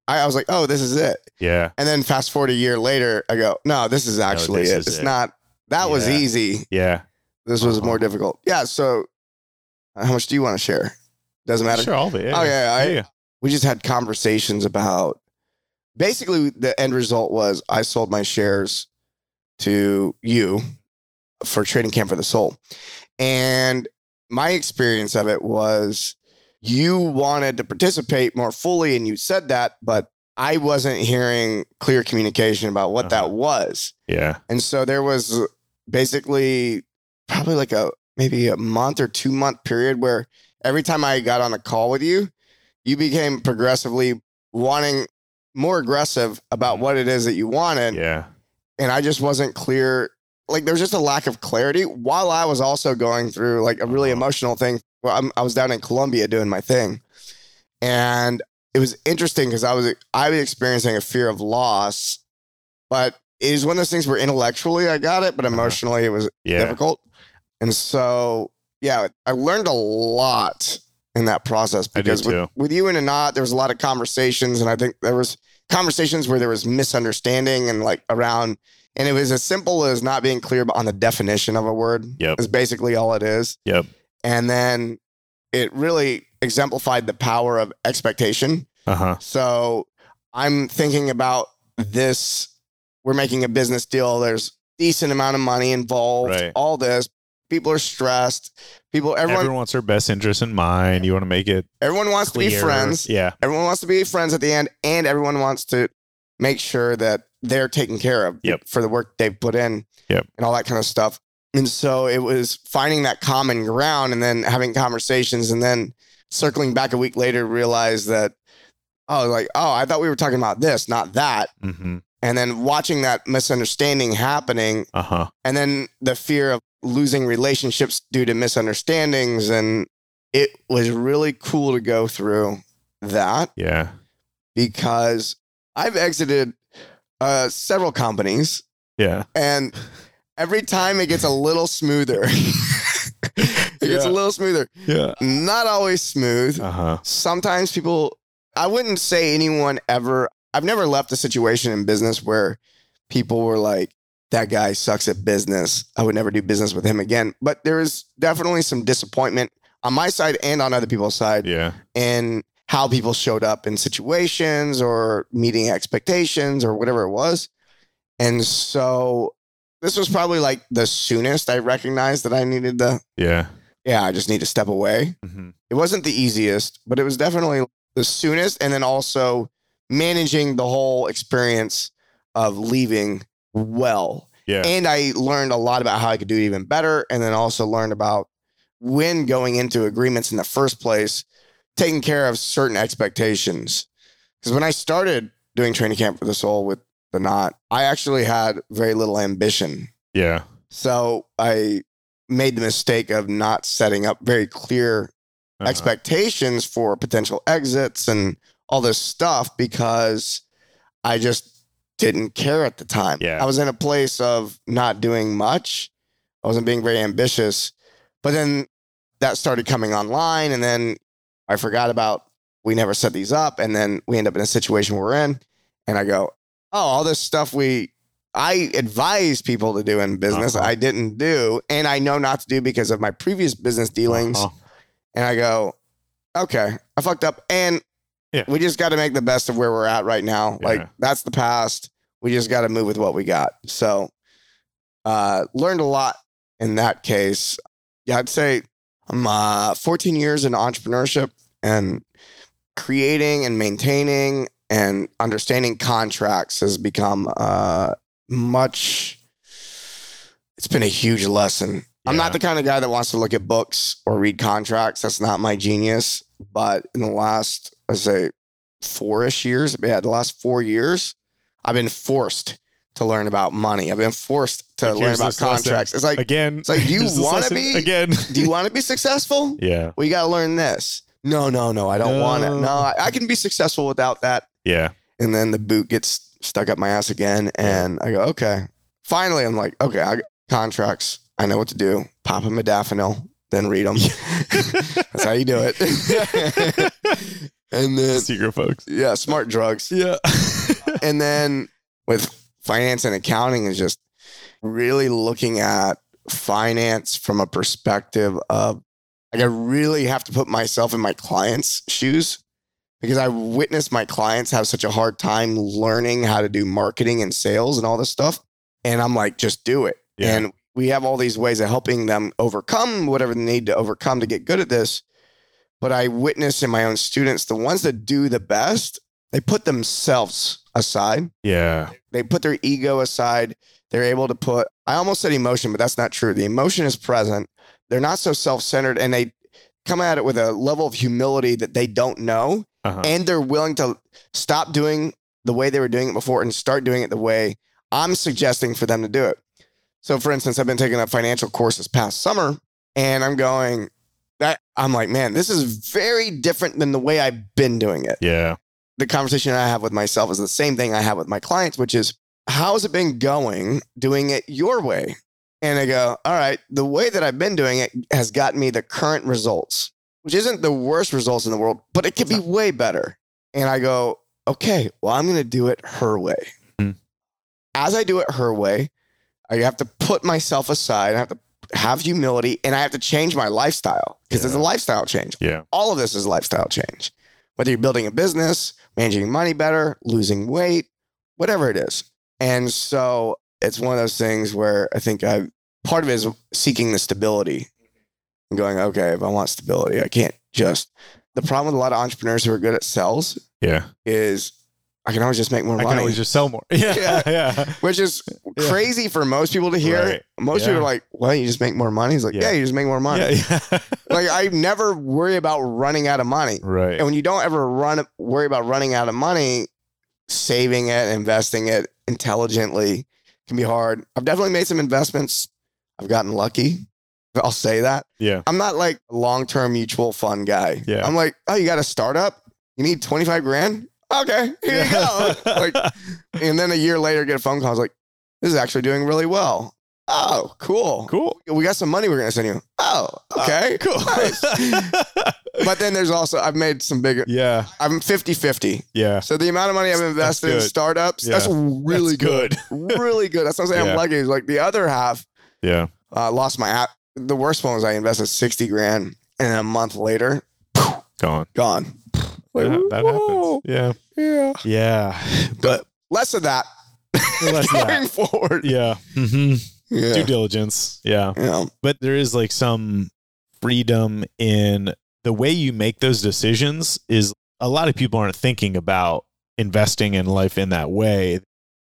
S2: I, I was like, oh, this is it.
S1: yeah.
S2: And then fast forward a year later, I go, no, this is actually
S1: this
S2: it.
S1: is
S2: It's
S1: it.
S2: not, that was easy.
S1: Yeah.
S2: This was
S1: Uh-huh.
S2: more difficult. Yeah. So how much do you want to share? Doesn't matter.
S1: Sure, all of it.
S2: Oh, yeah, I-
S1: yeah.
S2: we just had conversations about basically the end result was I sold my shares to you for trading camp for the soul. And my experience of it was you wanted to participate more fully and you said that, but I wasn't hearing clear communication about what
S1: Uh-huh.
S2: that was.
S1: Yeah.
S2: And so there was basically probably like a maybe a month or two month period where every time I got on a call with you, you became progressively wanting more aggressive about
S1: Mhm.
S2: what it is that you wanted.
S1: Yeah.
S2: And I just wasn't clear. Like there was just a lack of clarity while I was also going through like a really
S1: Uh-huh.
S2: emotional thing. Well, I'm, I was down in Colombia doing my thing. And it was interesting because I was I was experiencing a fear of loss, but it was one of those things where intellectually I got it, but
S1: Uh-huh.
S2: emotionally it was
S1: Yeah.
S2: difficult. And so, yeah, I learned a lot in that process because with, with you and Anat, there was a lot of conversations, and I think there was conversations where there was misunderstanding and like around, and it was as simple as not being clear on the definition of a word.
S1: Yep.
S2: is basically all it is.
S1: Yep.
S2: And then it really exemplified the power of expectation.
S1: Uh huh.
S2: So I'm thinking about this. We're making a business deal. There's decent amount of money involved.
S1: Right.
S2: All this. People are stressed. People, everyone,
S1: Everyone wants their best interest in mind. You want to make it
S2: everyone wants to be friends.
S1: Yeah.
S2: Everyone wants to be friends at the end, and everyone wants to make sure that they're taken care of
S1: Yep.
S2: for the work they've put in
S1: Yep.
S2: and all that kind of stuff. And so it was finding that common ground and then having conversations and then circling back a week later, realize that, oh, like, oh, I thought we were talking about this, not that.
S1: Mm-hmm.
S2: And then watching that misunderstanding happening
S1: Uh huh.
S2: and then the fear of losing relationships due to misunderstandings. And it was really cool to go through that
S1: Yeah.
S2: because I've exited uh, several companies,
S1: Yeah.
S2: and every time it gets a little smoother. it gets a little smoother.
S1: Yeah.
S2: Not always smooth.
S1: Uh huh.
S2: Sometimes people, I wouldn't say anyone ever, I've never left a situation in business where people were like, that guy sucks at business. I would never do business with him again. But there is definitely some disappointment on my side and on other people's side
S1: Yeah.
S2: And how people showed up in situations or meeting expectations or whatever it was. And so this was probably like the soonest I recognized that I needed to,
S1: Yeah.
S2: yeah, I just need to step away.
S1: Mm-hmm.
S2: It wasn't the easiest, but it was definitely the soonest. And then also managing the whole experience of leaving well.
S1: Yeah.
S2: And I learned a lot about how I could do it even better. And then also learned about when going into agreements in the first place, taking care of certain expectations. Because when I started doing training camp for the soul with Anat, I actually had very little ambition.
S1: Yeah.
S2: So I made the mistake of not setting up very clear
S1: Uh-huh.
S2: expectations for potential exits and all this stuff because I just didn't care at the time.
S1: Yeah.
S2: I was in a place of not doing much. I wasn't being very ambitious. But then that started coming online and then I forgot about we never set these up and then we end up in a situation we're in and I go, "Oh, all this stuff we I advise people to do in business,
S1: Uh-huh.
S2: I didn't do and I know not to do because of my previous business dealings."
S1: Uh-huh.
S2: And I go, okay, I fucked up. And
S1: Yeah.
S2: we just got to make the best of where we're at right now. Like that's the past. We just got to move with what we got. So, uh, learned a lot in that case. Yeah, I'd say I'm uh, 14 years in entrepreneurship and creating and maintaining and understanding contracts has become uh, much. It's been a huge lesson. I'm not the kind of guy that wants to look at books or read contracts. That's not my genius. But in the last, I say, four-ish years, yeah, the last four years, I've been forced to learn about money. I've been forced to
S1: Like,
S2: learn about
S1: this lesson.
S2: contracts. It's like,
S1: Again.
S2: it's like, do you wanna be-
S1: again?
S2: do you want to be successful?
S1: yeah.
S2: Well, you got to learn this. No, no, no, I don't want it.
S1: No.
S2: No, I, I can be successful without that.
S1: Yeah.
S2: And then the boot gets stuck up my ass again, and I go, okay. Finally, I'm like, okay, I, contracts. I know what to do. Pop a modafinil, then read them. That's how you do it. And then,
S1: Secret folks.
S2: yeah, smart drugs.
S1: Yeah.
S2: And then with finance and accounting is just really looking at finance from a perspective of like I really have to put myself in my clients' shoes because I witnessed my clients have such a hard time learning how to do marketing and sales and all this stuff. And I'm like, just do it.
S1: Yeah.
S2: And we have all these ways of helping them overcome whatever they need to overcome to get good at this. But I witness in my own students, the ones that do the best, they put themselves aside.
S1: yeah.
S2: They put their ego aside. They're able to put, I almost said emotion, but that's not true. The emotion is present. They're not so self centered and they come at it with a level of humility that they don't know.
S1: Uh-huh.
S2: And they're willing to stop doing the way they were doing it before and start doing it the way I'm suggesting for them to do it. So, for instance, I've been taking a financial course this past summer and I'm going, I'm like, man, this is very different than the way I've been doing it
S1: yeah.
S2: the conversation I have with myself is the same thing I have with my clients, which is how's it been going doing it your way? And I go, all right, the way that I've been doing it has gotten me the current results, which isn't the worst results in the world, but it could be way better. And I go, okay, well, I'm going to do it her way.
S1: Hmm.
S2: As I do it her way, I have to put myself aside. I have to have humility and I have to change my lifestyle because it's a lifestyle change
S1: Yeah.
S2: all of this is lifestyle change. Whether you're building a business, managing money better, losing weight, whatever it is. And so it's one of those things where I think I part of it is seeking the stability and going, okay, if I want stability, I can't just the problem with a lot of entrepreneurs who are good at sales
S1: Yeah.
S2: is I can always just make more
S1: I
S2: money.
S1: I can always just sell more. Yeah.
S2: Yeah.
S1: Yeah.
S2: which is
S1: Yeah.
S2: crazy for most people to hear.
S1: Right.
S2: Most people are like, well, you just make more money. He's like,
S1: Yeah.
S2: yeah, you just make more money.
S1: Yeah. yeah.
S2: Like I never worry about running out of money.
S1: right.
S2: And when you don't ever run worry about running out of money, saving it, investing it intelligently can be hard. I've definitely made some investments. I've gotten lucky. I'll say that.
S1: Yeah.
S2: I'm not like a long-term mutual fund guy.
S1: Yeah.
S2: I'm like, oh, you got a startup? You need 25 grand? Okay, here you go. like, and then a year later, get a phone call. I was like, this is actually doing really well. Oh, cool.
S1: cool.
S2: We got some money we're gonna send you. Oh, okay,
S1: Cool.
S2: Nice. But then there's also I've made some bigger
S1: yeah.
S2: I'm 50 50.
S1: Yeah.
S2: So the amount of money I've invested in startups,
S1: Yeah.
S2: that's really
S1: That's
S2: good. really good. That's not saying
S1: Yeah.
S2: I'm lucky. Like the other half,
S1: Yeah.
S2: uh, lost my app. The worst one was I invested 60 grand and a month later,
S1: Gone.
S2: gone. Like,
S1: that that
S2: whoa.
S1: happens. Yeah.
S2: Yeah.
S1: Yeah.
S2: But less of that
S1: Less of
S2: going forward.
S1: Yeah. hmm
S2: Yeah.
S1: Due diligence. Yeah.
S2: yeah.
S1: But there is like some freedom in the way you make those decisions is a lot of people aren't thinking about investing in life in that way.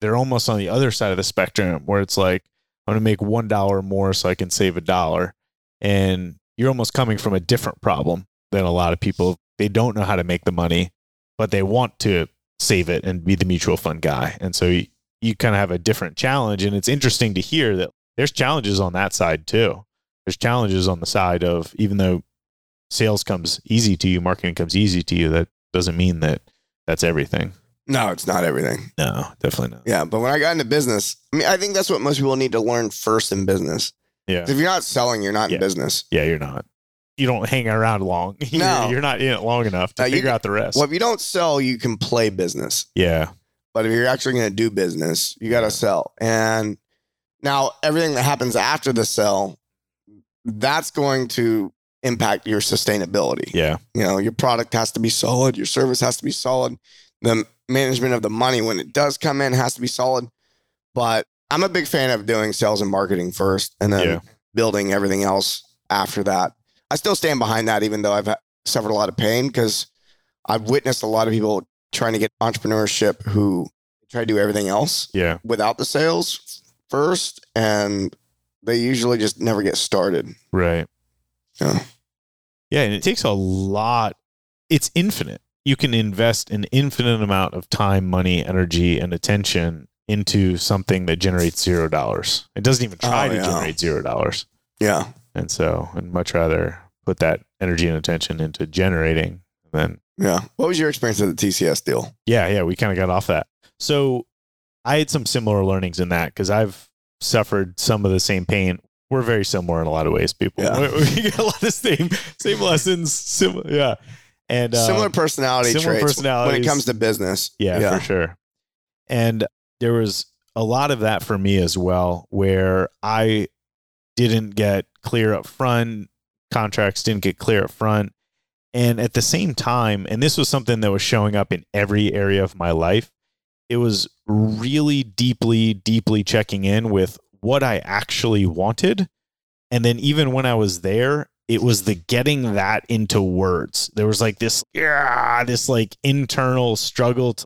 S1: They're almost on the other side of the spectrum where it's like, I'm going to make $1 more so I can save a dollar. And you're almost coming from a different problem than a lot of people. They don't know how to make the money, but they want to save it and be the mutual fund guy. And so you, you kind of have a different challenge. And it's interesting to hear that there's challenges on that side too. There's challenges on the side of even though sales comes easy to you, marketing comes easy to you, that doesn't mean that that's everything.
S2: No, it's not everything.
S1: No, definitely not.
S2: Yeah. But when I got into business, I mean, I think that's what most people need to learn first in business.
S1: Yeah.
S2: If you're not selling, you're not
S1: Yeah.
S2: in business.
S1: Yeah, you're not. You don't hang around long. You're,
S2: No.
S1: you're not in it long enough to
S2: No, you-
S1: figure out the rest.
S2: Well, if you don't sell, you can play business.
S1: yeah.
S2: But if you're actually going to do business, you got to sell. And now everything that happens after the sell, that's going to impact your sustainability.
S1: Yeah.
S2: You know, your product has to be solid, your service has to be solid, the management of the money when it does come in has to be solid. But I'm a big fan of doing sales and marketing first and then
S1: Yeah.
S2: building everything else after that. I still stand behind that, even though I've suffered a lot of pain because I've witnessed a lot of people trying to get entrepreneurship who try to do everything else
S1: Yeah.
S2: without the sales first. And they usually just never get started.
S1: Right.
S2: Yeah.
S1: Yeah. And it takes a lot, it's infinite. You can invest an infinite amount of time, money, energy, and attention into something that generates zero dollars. It doesn't even try
S2: Oh,
S1: to
S2: yeah.
S1: generate zero dollars.
S2: Yeah.
S1: And so I'd much rather put that energy and attention into generating than
S2: Yeah. What was your experience of the TCS deal?
S1: yeah, yeah, we kind of got off that. So I had some similar learnings in that because I've suffered some of the same pain. We're very similar in a lot of ways, people.
S2: Yeah.
S1: We, we get a lot of the same same lessons. Similar, yeah, and uh,
S2: similar personality
S1: similar
S2: traits when it comes to business.
S1: yeah, for sure. And there was a lot of that for me as well, where I didn't get clear up front, contracts didn't get clear up front. And at the same time, and this was something that was showing up in every area of my life, it was really deeply, deeply checking in with what I actually wanted. And then even when I was there, it was the getting that into words. There was like this, yeah, this like internal struggle to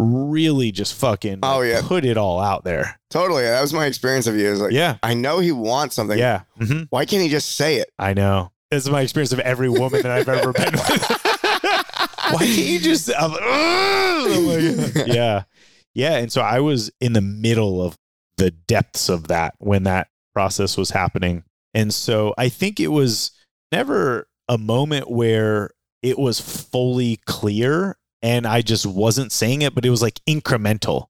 S1: really just fucking
S2: Oh, yeah.
S1: put it all out there.
S2: Totally. That was my experience of you. Is like,
S1: Yeah.
S2: I know he wants something.
S1: Yeah. hmm
S2: Why can't he just say it?
S1: I know. This is my experience of every woman that I've ever been with. Why can't you just? I'm. I'm like, yeah, yeah. And so I was in the middle of the depths of that when that process was happening, and so I think it was never a moment where it was fully clear and I just wasn't saying it, but it was like incremental.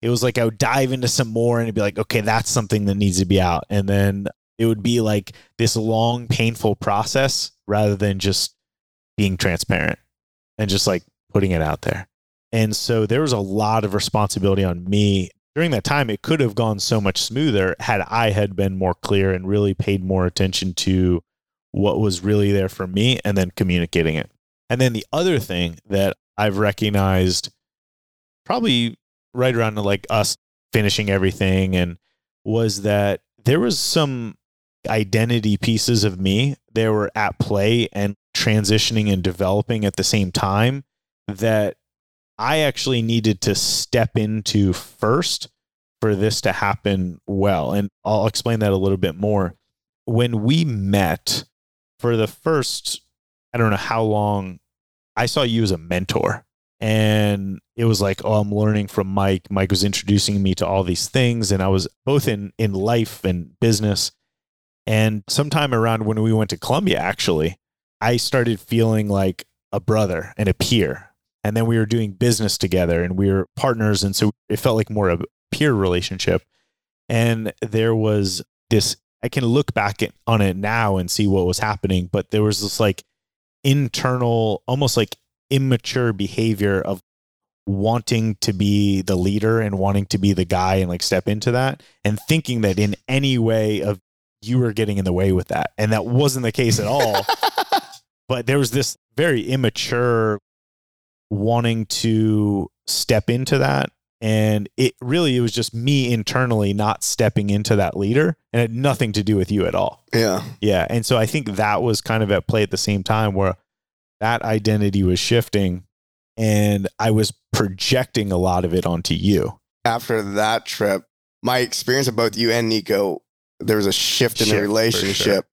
S1: It was like I would dive into some more and it'd be like, okay, that's something that needs to be out. And then it would be like this long, painful process rather than just being transparent and just like putting it out there. And so there was a lot of responsibility on me during that time. It could have gone so much smoother had I had been more clear and really paid more attention to what was really there for me and then communicating it. And then the other thing that I've recognized probably right around like us finishing everything and was that there was some identity pieces of me that were at play and transitioning and developing at the same time that I actually needed to step into first for this to happen well. And I'll explain that a little bit more. When we met for the first, I don't know how long, I saw you as a mentor. And it was like, oh, I'm learning from Mike. Mike was introducing me to all these things. And I was both in in life and business. And sometime around when we went to Colombia, actually, I started feeling like a brother and a peer. And then we were doing business together and we were partners. And so it felt like more of a peer relationship. And there was this, I can look back on it now and see what was happening, but there was this like internal, almost like immature behavior of wanting to be the leader and wanting to be the guy and like step into that and thinking that in any way of you were getting in the way with that. And that wasn't the case at all. but there was this very immature wanting to step into that and it really it was just me internally not stepping into that leader and it had nothing to do with you at all
S2: Yeah.
S1: yeah and so i think that was kind of at play at the same time where that identity was shifting and i was projecting a lot of it onto you
S2: After that trip, my experience of both you and Nico, there was a shift in
S1: Shift,
S2: the relationship.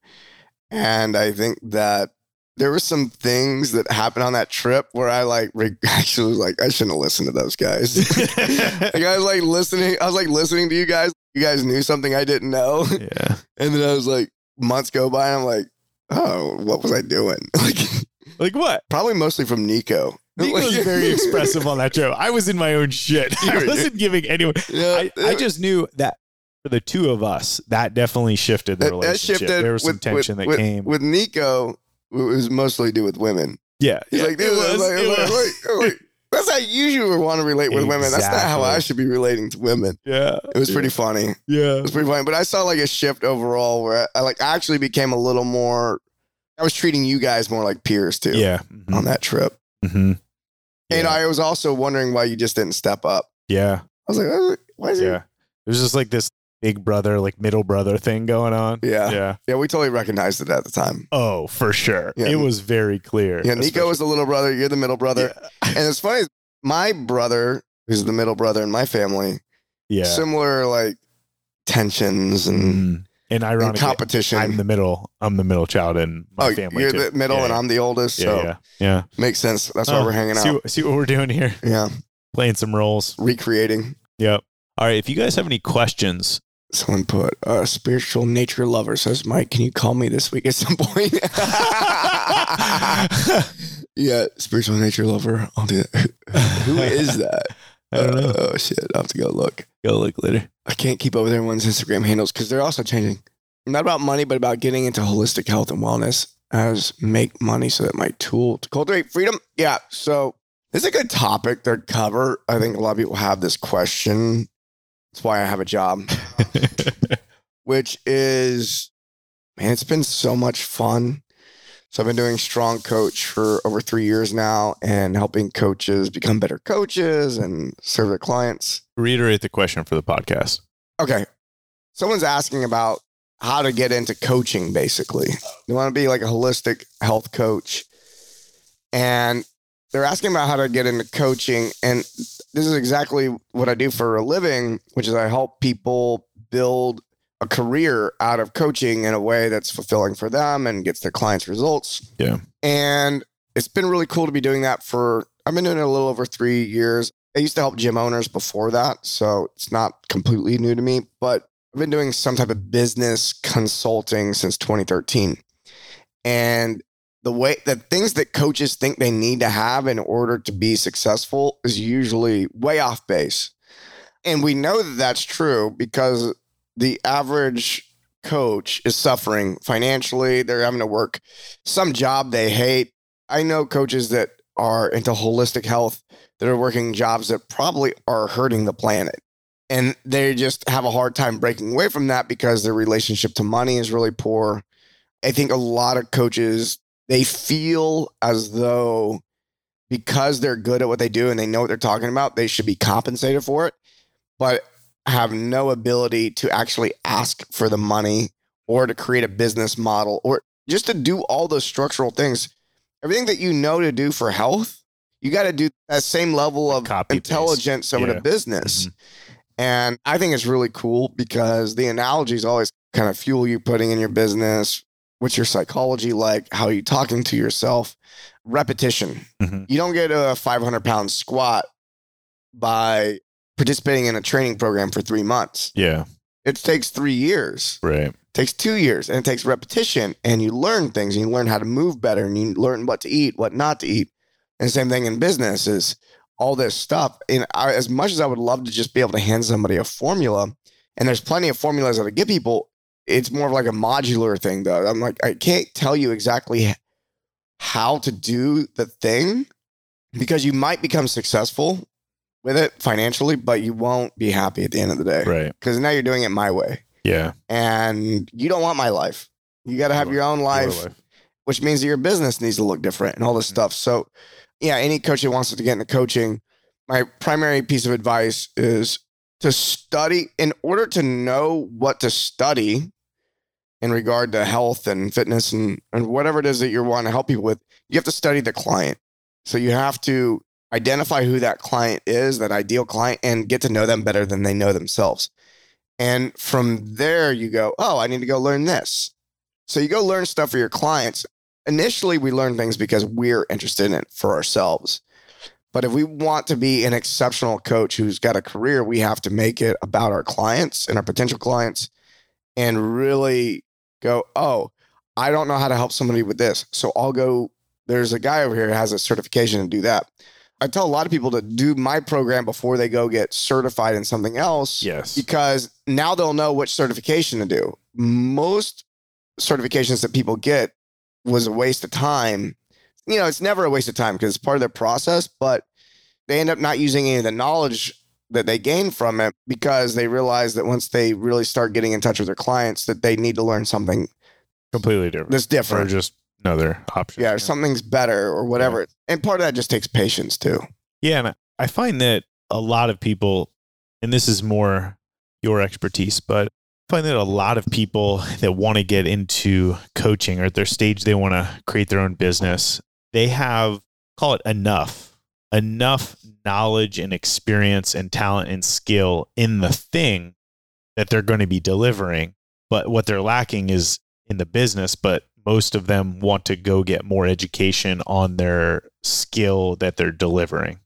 S2: And I think that there were some things that happened on that trip where I like re- actually was like, I shouldn't have listened to those guys. like I was like listening, I was like listening to you guys. You guys knew something I didn't know.
S1: yeah
S2: And then I was like, months go by and I'm like, oh, what was I doing? Like
S1: like what
S2: probably mostly from Nico.
S1: Nico was very expressive on that show. I was in my own shit. I wasn't giving anyone.
S2: Yeah,
S1: I, I just knew that for the two of us, that definitely shifted the
S2: that, that
S1: relationship.
S2: shifted
S1: there was some
S2: with,
S1: tension
S2: with,
S1: that
S2: with,
S1: came.
S2: with Nico. It was mostly to do with women.
S1: yeah,
S2: He's
S1: yeah,
S2: like, dude, like, like,
S1: it
S2: like,
S1: was.
S2: like, like, that's how you usually want to relate with women. That's not how I should be relating to women.
S1: yeah,
S2: It was pretty funny.
S1: yeah,
S2: It was pretty funny. But I saw like a shift overall where I like I actually became a little more. I was treating you guys more like peers too
S1: yeah,
S2: on that trip.
S1: hmm
S2: And. I was also wondering why you just didn't step up.
S1: yeah,
S2: I was like, why is
S1: yeah. There's just like this big brother, like middle brother thing going on.
S2: Yeah.
S1: yeah.
S2: Yeah, we totally recognized it at the time.
S1: Oh, for sure.
S2: Yeah.
S1: It was very clear.
S2: Yeah, Nico was the little brother. You're the middle brother.
S1: Especially-
S2: And it's funny, my brother, who's the middle brother in my family,
S1: Yeah.
S2: similar like tensions and,
S1: Mhm. And
S2: and
S1: ironically,
S2: competition.
S1: I'm the middle. I'm the middle child in my
S2: oh,
S1: family.
S2: you're
S1: too.
S2: the middle
S1: Yeah,
S2: and I'm the oldest.
S1: yeah,
S2: so
S1: yeah, yeah.
S2: makes sense. That's why
S1: Oh,
S2: we're hanging
S1: see,
S2: out.
S1: See what we're doing here?
S2: Yeah,
S1: Playing some roles.
S2: recreating.
S1: Yep. All right. If you guys have any questions,
S2: Someone put uh, spiritual nature lover says, Mike, can you call me this week at some point? yeah, spiritual nature lover. I'll do that. Who is that?
S1: I don't know.
S2: Oh shit! I'll have to go look.
S1: Go look later.
S2: I can't keep up with everyone's Instagram handles because they're also changing. Not about money, but about getting into holistic health and wellness as make money so that my tool to cultivate freedom. Yeah. So this is a good topic to cover. I think a lot of people have this question. That's why I have a job, which is, man, it's been so much fun. So I've been doing strong coach for over three years now and helping coaches become better coaches and serve their clients.
S1: Reiterate the question for the podcast.
S2: Okay. Someone's asking about how to get into coaching, basically. They want to be like a holistic health coach. And they're asking about how to get into coaching. And this is exactly what I do for a living, which is I help people build a career out of coaching in a way that's fulfilling for them and gets their clients results.
S1: Yeah.
S2: And it's been really cool to be doing that for, I've been doing it a little over three years. I used to help gym owners before that. So it's not completely new to me, but I've been doing some type of business consulting since 2013. And the way the things that coaches think they need to have in order to be successful is usually way off base. And we know that that's true because the average coach is suffering financially. They're having to work some job they hate. I know coaches that are into holistic health that are working jobs that probably are hurting the planet. And they just have a hard time breaking away from that because their relationship to money is really poor. I think a lot of coaches, they feel as though because they're good at what they do and they know what they're talking about, they should be compensated for it, but have no ability to actually ask for the money or to create a business model or just to do all those structural things. Everything that you know to do for health, you got to do that same level of
S1: Copy paste.
S2: intelligence over
S1: Yeah.
S2: the business.
S1: Mhm.
S2: And I think it's really cool because the analogies always kind of fuel you putting in your business. What's your psychology like? How are you talking to yourself? Repetition.
S1: Mhm.
S2: You don't get a 500 pound squat by participating in a training program for three months.
S1: Yeah.
S2: It takes three years,
S1: Right.
S2: it takes two years, and it takes repetition. And you learn things and you learn how to move better and you learn what to eat, what not to eat. And same thing in business is all this stuff. And I, as much as I would love to just be able to hand somebody a formula, and there's plenty of formulas that I give people, it's more of like a modular thing though. I'm like, I can't tell you exactly how to do the thing because you might become successful with it financially, but you won't be happy at the end of the day
S1: Right.
S2: because now you're doing it my way
S1: Yeah.
S2: and you don't want my life. You got to have
S1: Your-
S2: own
S1: Your
S2: life, which means that your business needs to look different and all this
S1: Mhm.
S2: stuff. So, yeah, any coach that wants to get into coaching, my primary piece of advice is to study in order to know what to study in regard to health and fitness and, and whatever it is that you want to help people with. You have to study the client. So you have to identify who that client is, that ideal client, and get to know them better than they know themselves. And from there, you go, oh, I need to go learn this. So you go learn stuff for your clients. Initially, we learn things because we're interested in it for ourselves. But if we want to be an exceptional coach who's got a career, we have to make it about our clients and our potential clients and really go, oh, I don't know how to help somebody with this. So I'll go, there's a guy over here who has a certification to do that. I tell a lot of people to do my program before they go get certified in something else
S1: Yes.
S2: because now they'll know which certification to do. Most certifications that people get was a waste of time. You know, it's never a waste of time because it's part of their process, but they end up not using any of the knowledge that they gain from it because they realize that once they really start getting in touch with their clients that they need to learn something
S1: Completely different.
S2: that's different.
S1: Or just another option.
S2: yeah, or something's better or whatever. And part of that just takes patience too.
S1: Yeah, and I- I find that a lot of people, and this is more your expertise, but I find that a lot of people that want to get into coaching or at their stage they want to create their own business, they have call it enough, enough knowledge and experience and talent and skill in the thing that they're going to be delivering. But what they're lacking is in the business, but most of them want to go get more education on their skill that they're delivering.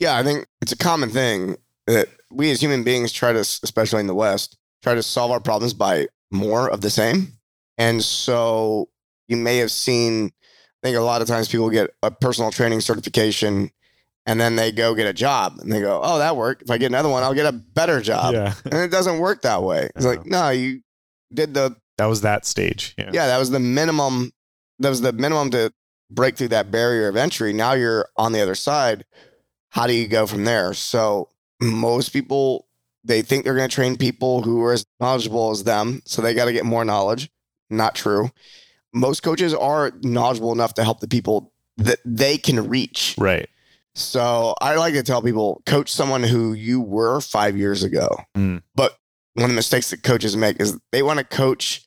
S2: Yeah, I think it's a common thing that we as human beings try to, especially in the West, try to solve our problems by more of the same. And so you may have seen, I think a lot of times people get a personal training certification and then they go get a job and they go, oh, that worked. If I get another one, I'll get a better job.
S1: yeah.
S2: And it doesn't work that way. It's like, no, you did the,
S1: That was that stage. Yeah.
S2: yeah, that was the minimum. That was the minimum to break through that barrier of entry. Now you're on the other side. How do you go from there? So most people, they think they're going to train people who are as knowledgeable as them. So they got to get more knowledge. Not true. Most coaches are knowledgeable enough to help the people that they can reach.
S1: Right.
S2: So I like to tell people, coach someone who you were five years ago.
S1: Mm.
S2: But one of the mistakes that coaches make is they want to coach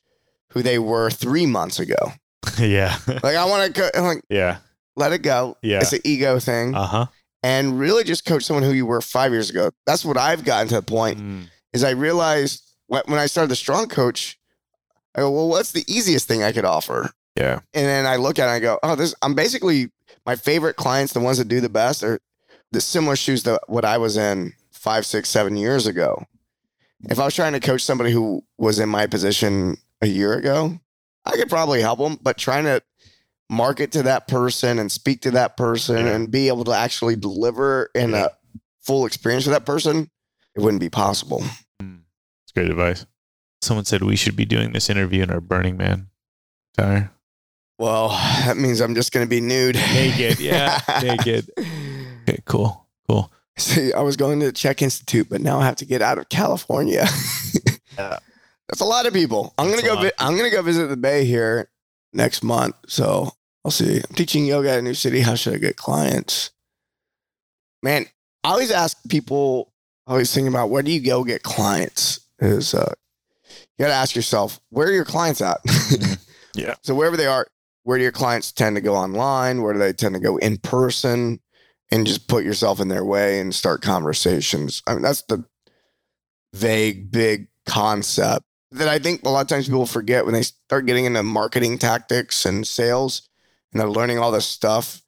S2: who they were three months ago.
S1: yeah.
S2: Like I want to co- like
S1: yeah.
S2: let it go.
S1: Yeah.
S2: It's an ego thing,
S1: Uh huh.
S2: and really just coach someone who you were five years ago. That's what I've gotten to the point.
S1: Mm.
S2: Is I realized when when I started the strong coach, I go, well, what's the easiest thing I could offer?
S1: Yeah.
S2: And then I look at it and I go, oh, this, I'm basically my favorite clients, the ones that do the best, are the similar shoes to what I was in five, six, seven years ago. If I was trying to coach somebody who was in my position a year ago, I could probably help them, but trying to market to that person and speak to that person
S1: Yeah.
S2: and be able to actually deliver in
S1: Yeah.
S2: a full experience to that person, it wouldn't be possible. Mm.
S1: It's great advice. Someone said we should be doing this interview in our Burning Man attire.
S2: Well, that means I'm just going to be nude.
S1: Naked, yeah, naked. Okay, cool. Cool.
S2: See, I was going to the Czech Institute, but now I have to get out of California.
S1: Yeah.
S2: That's a lot of people. I'm
S1: That's
S2: gonna go. Vi- I'm gonna go visit the Bay here next month. So I'll see. I'm teaching yoga at a new city. How should I get clients? Man, I always ask people. I always think about where do you go get clients? Is uh, you got to ask yourself where are your clients at?
S1: Yeah.
S2: So wherever they are, where do your clients tend to go online? Where do they tend to go in person? And just put yourself in their way and start conversations. I mean, that's the vague, big concept that I think a lot of times people forget when they start getting into marketing tactics and sales and they're learning all this stuff.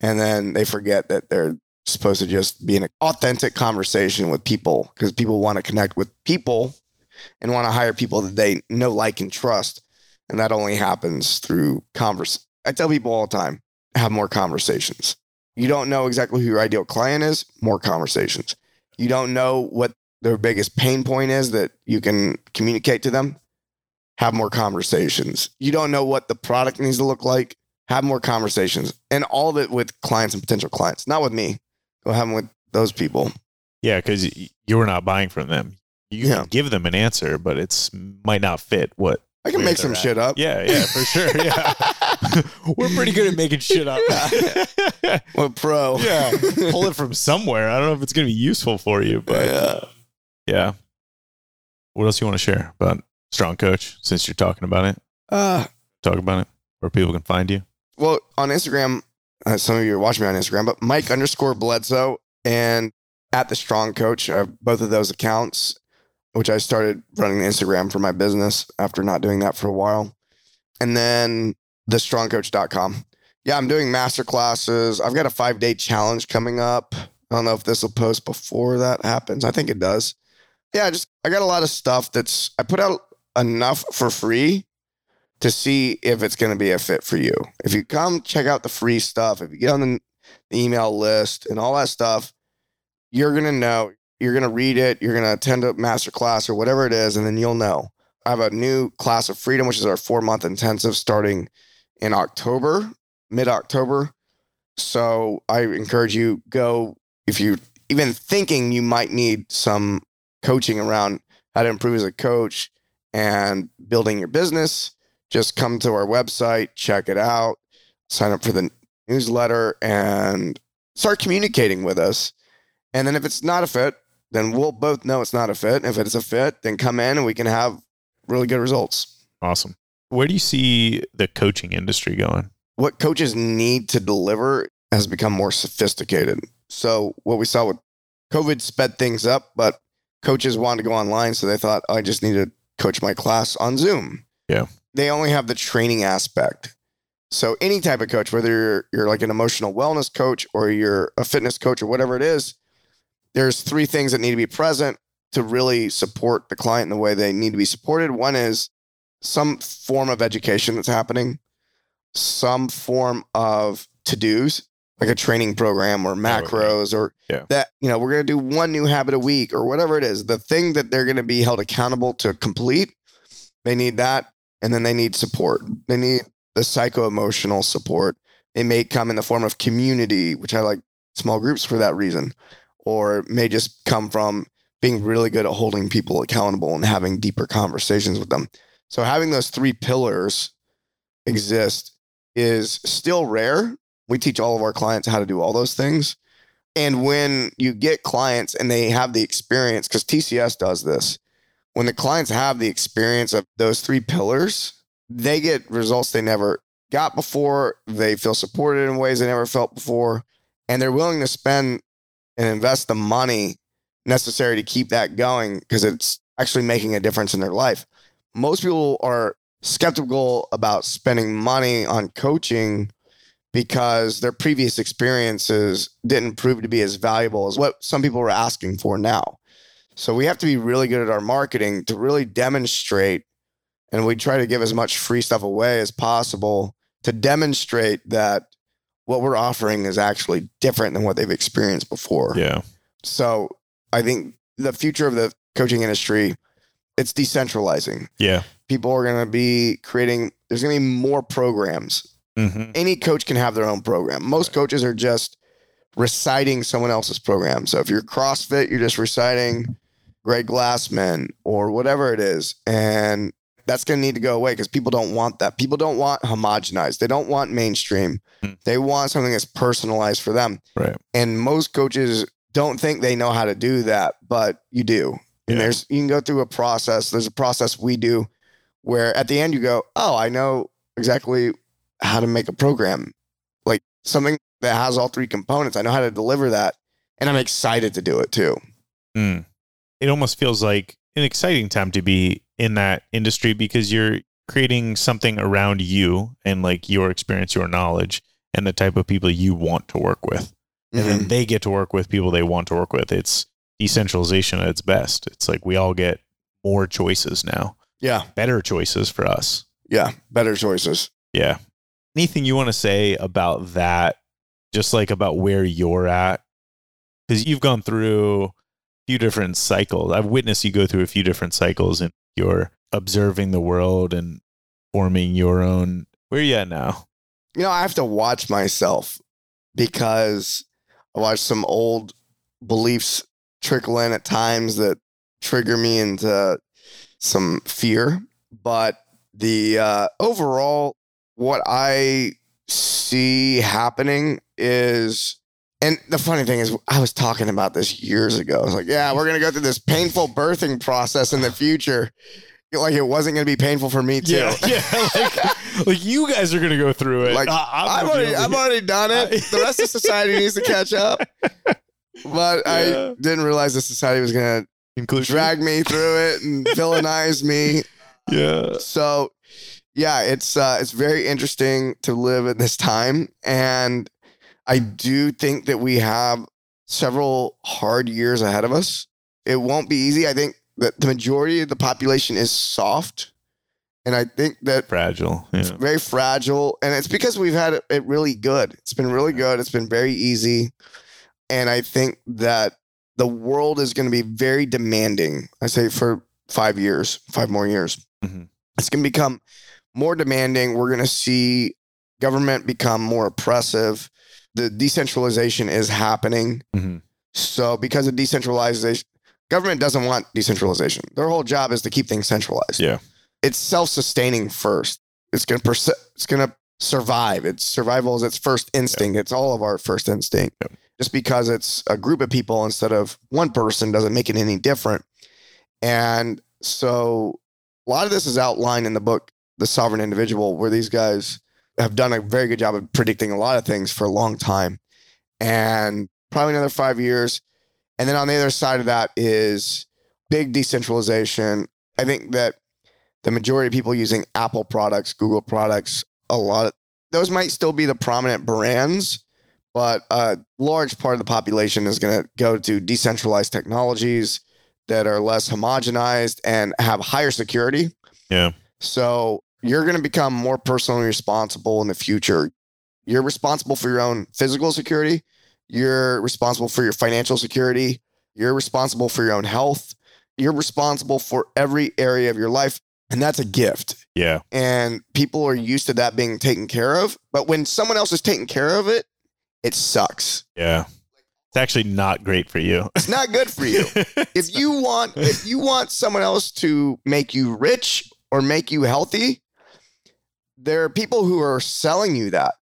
S2: And then they forget that they're supposed to just be in an authentic conversation with people because people want to connect with people and want to hire people that they know, like, and trust. And that only happens through converse. I tell people all the time, have more conversations. You don't know exactly who your ideal client is, more conversations. You don't know what their biggest pain point is that you can communicate to them, have more conversations. You don't know what the product needs to look like, have more conversations. And all of it with clients and potential clients, not with me. Go have them with those people.
S1: Yeah, because you were not buying from them. You
S2: Yeah.
S1: can give them an answer, but it's might not fit what.
S2: I can make some
S1: at.
S2: shit up.
S1: Yeah, yeah, for sure. Yeah, we're pretty good at making shit up.
S2: What pro?
S1: yeah, pull it from somewhere. I don't know if it's gonna be useful for you, but
S2: Yeah.
S1: Yeah. What else you want to share about Strong Coach? Since you're talking about it,
S2: Uh,
S1: talk about it where people can find you.
S2: well, on Instagram, uh, some of you are watching me on Instagram, but Mike underscore Bledsoe and at the Strong Coach, I both of those accounts, which I started running Instagram for my business after not doing that for a while. And then thestrongcoach.com. Yeah, I'm doing master classes. I've got a five day challenge coming up. I don't know if this will post before that happens. I think it does. Yeah, just I got a lot of stuff that's I put out enough for free to see if it's going to be a fit for you. If you come check out the free stuff, if you get on the, the email list and all that stuff, you're going to know, you're going to read it, you're going to attend a master class or whatever it is, and then you'll know. I have a new class of freedom, which is our four month intensive starting in October, mid October. So I encourage you go if you even thinking you might need some coaching around how to improve as a coach and building your business just come to our website, check it out, sign up for the newsletter, and start communicating with us. And then if it's not a fit, then we'll both know it's not a fit. If it's a fit, then come in and we can have really good results.
S1: Awesome. Where do you see the coaching industry going?
S2: What coaches need to deliver has become more sophisticated. So what we saw with COVID sped things up, but coaches wanted to go online, so they thought "Oh, I just need to coach my class on Zoom.
S1: Yeah.
S2: They only have the training aspect. So any type of coach, whether you're you're like an emotional wellness coach or you're a fitness coach or whatever it is, there's three things that need to be present to really support the client in the way they need to be supported. One is some form of education that's happening, some form of to-dos. Like a training program or macros or
S1: Yeah.
S2: that, you know, we're going to do one new habit a week or whatever it is. The thing that they're going to be held accountable to complete, they need that. And then they need support. They need the psycho emotional support. It may come in the form of community, which I like small groups for that reason, or it may just come from being really good at holding people accountable and having deeper conversations with them. So having those three pillars exist is still rare. We teach all of our clients how to do all those things. And when you get clients and they have the experience, because TCS does this, when the clients have the experience of those three pillars, they get results they never got before. They feel supported in ways they never felt before. And they're willing to spend and invest the money necessary to keep that going because it's actually making a difference in their life. Most people are skeptical about spending money on coaching because their previous experiences didn't prove to be as valuable as what some people were asking for now. So we have to be really good at our marketing to really demonstrate, and we try to give as much free stuff away as possible to demonstrate that what we're offering is actually different than what they've experienced before.
S1: Yeah.
S2: So I think the future of the coaching industry, it's decentralizing.
S1: Yeah.
S2: People are going to be creating, there's going to be more programs.
S1: Mm-hmm.
S2: Any coach can have their own program. Most coaches are just reciting someone else's program. So if you're CrossFit, you're just reciting Greg Glassman or whatever it is. And that's going to need to go away because people don't want that. People don't want homogenized. They don't want mainstream.
S1: Hmm.
S2: They want something that's personalized for them.
S1: Right.
S2: And most coaches don't think they know how to do that, but you do. And
S1: Yeah.
S2: there's you can go through a process. There's a process we do where at the end you go, "Oh, I know exactly how to make a program. Like something that has all three components. I know how to deliver that, and I'm excited to do it too."
S1: Mm. It almost feels like an exciting time to be in that industry because you're creating something around you and like your experience, your knowledge, and the type of people you want to work with. And then they get to work with people they want to work with. It's decentralization at its best. It's like we all get more choices now,
S2: Yeah,
S1: better choices for us.
S2: yeah, better choices.
S1: Yeah. Anything you want to say about that? Just like about where you're at? Because you've gone through a few different cycles. I've witnessed you go through a few different cycles and you're observing the world and forming your own. Where are you at now?
S2: You know, I have to watch myself because I watch some old beliefs trickle in at times that trigger me into some fear. But the uh, overall, what I see happening is, and the funny thing is, I was talking about this years ago. I was like, yeah, we're going to go through this painful birthing process in the future. Like it wasn't going to be painful for me too.
S1: yeah. Like, like you guys are going to go through it.
S2: Like,
S1: I-
S2: I've already, I've already done it. The rest of society needs to catch up. But
S1: Yeah.
S2: I didn't realize the society was going to drag me through it and villainize me.
S1: Yeah.
S2: So, yeah, it's uh, it's very interesting to live at this time, and I do think that we have several hard years ahead of us. It won't be easy. I think that the majority of the population is soft, and I think that
S1: Fragile. Yeah.
S2: very fragile and it's because we've had it, really good it's been really good it's been very easy and i think that the world is going to be very demanding i say for five years five more years
S1: Mhm.
S2: it's going to become more demanding we're going to see government become more oppressive the decentralization is happening
S1: Mhm.
S2: so because of decentralization government doesn't want decentralization their whole job is to keep things centralized
S1: Yeah.
S2: it's self-sustaining first. It's gonna perse- it's gonna survive. It's survival is its first instinct. It's all of our first instinct.
S1: Yep.
S2: Just because it's a group of people instead of one person doesn't make it any different. And so a lot of this is outlined in the book, The Sovereign Individual, where these guys have done a very good job of predicting a lot of things for a long time. And probably another five years. And then on the other side of that is big decentralization. I think that the majority of people using Apple products, Google products, a lot of those might still be the prominent brands, but a large part of the population is going to go to decentralized technologies that are less homogenized and have higher security.
S1: Yeah.
S2: So you're going to become more personally responsible in the future. You're responsible for your own physical security. You're responsible for your financial security. You're responsible for your own health. You're responsible for every area of your life. And that's a gift.
S1: Yeah.
S2: And people are used to that being taken care of. But when someone else is taking care of it, it sucks.
S1: Yeah. It's actually not great for you.
S2: It's not good for you. if you want if you want someone else to make you rich or make you healthy, there are people who are selling you that.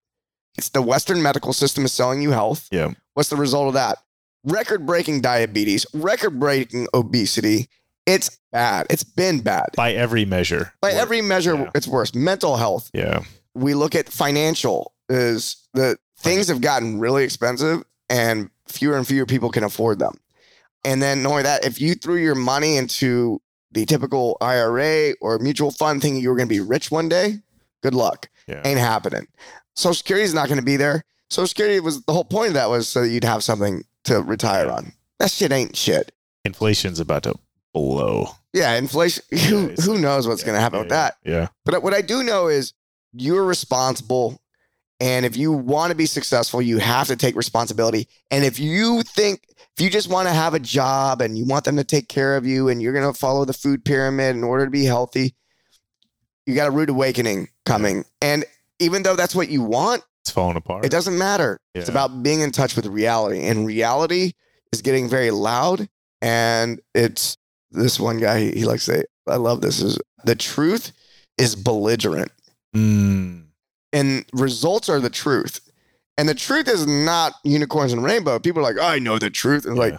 S2: It's the Western medical system is selling you health.
S1: Yeah.
S2: What's the result of that? Record breaking diabetes, record breaking obesity. It's bad. It's been bad.
S1: By every measure.
S2: By every measure,
S1: Yeah.
S2: it's worse. Mental health.
S1: Yeah.
S2: We look at financial is the things have gotten really expensive and fewer and fewer people can afford them. And then not only that, if you threw your money into the typical IRA or mutual fund thinking you were going to be rich one day, good luck.
S1: Yeah.
S2: Ain't happening. Social Security is not going to be there. Social Security was the whole point of that was so that you'd have something to retire on. That shit ain't shit.
S1: Inflation's about to blow.
S2: Yeah, inflation. Who, who knows what's going to happen
S1: Yeah,
S2: with that?
S1: Yeah.
S2: But what I do know is you're responsible. And if you want to be successful, you have to take responsibility. And if you think, if you just want to have a job and you want them to take care of you and you're going to follow the food pyramid in order to be healthy, you got a rude awakening coming. And even though that's what you want,
S1: It's falling apart.
S2: it doesn't matter. It's about being in touch with reality. And reality is getting very loud. And it's this one guy, he, he likes to say, I love this, is the truth is belligerent
S1: Mm.
S2: and results are the truth. And the truth is not unicorns and rainbow. People are like, oh, I know the truth. And like,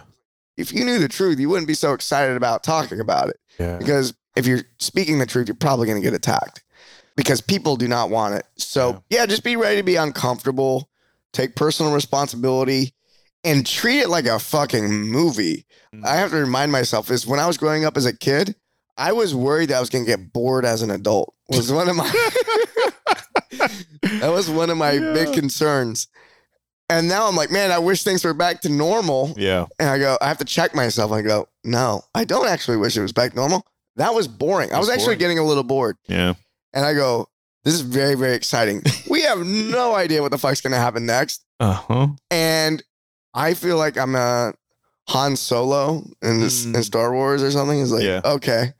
S2: if you knew the truth, you wouldn't be so excited about talking about it.
S1: yeah.
S2: Because if you're speaking the truth, you're probably going to get attacked because people do not want it. So, yeah. just be ready to be uncomfortable, take personal responsibility, and treat it like a fucking movie.
S1: Mm.
S2: I have to remind myself is when I was growing up as a kid, I was worried that I was going to get bored as an adult. Was one of my that was one of my big concerns. And now I'm like, man, I wish things were back to normal.
S1: yeah.
S2: And I go, I have to check myself. I go, no, I don't actually wish it was back normal. That was boring. I was actually
S1: boring.
S2: getting a little bored.
S1: Yeah.
S2: And I go, this is very, very exciting. we have no idea what the fuck's to happen next.
S1: Uh huh.
S2: And I feel like I'm a Han Solo in, this, in
S1: Mm.
S2: Star Wars or something. It's like,
S1: Yeah.
S2: okay,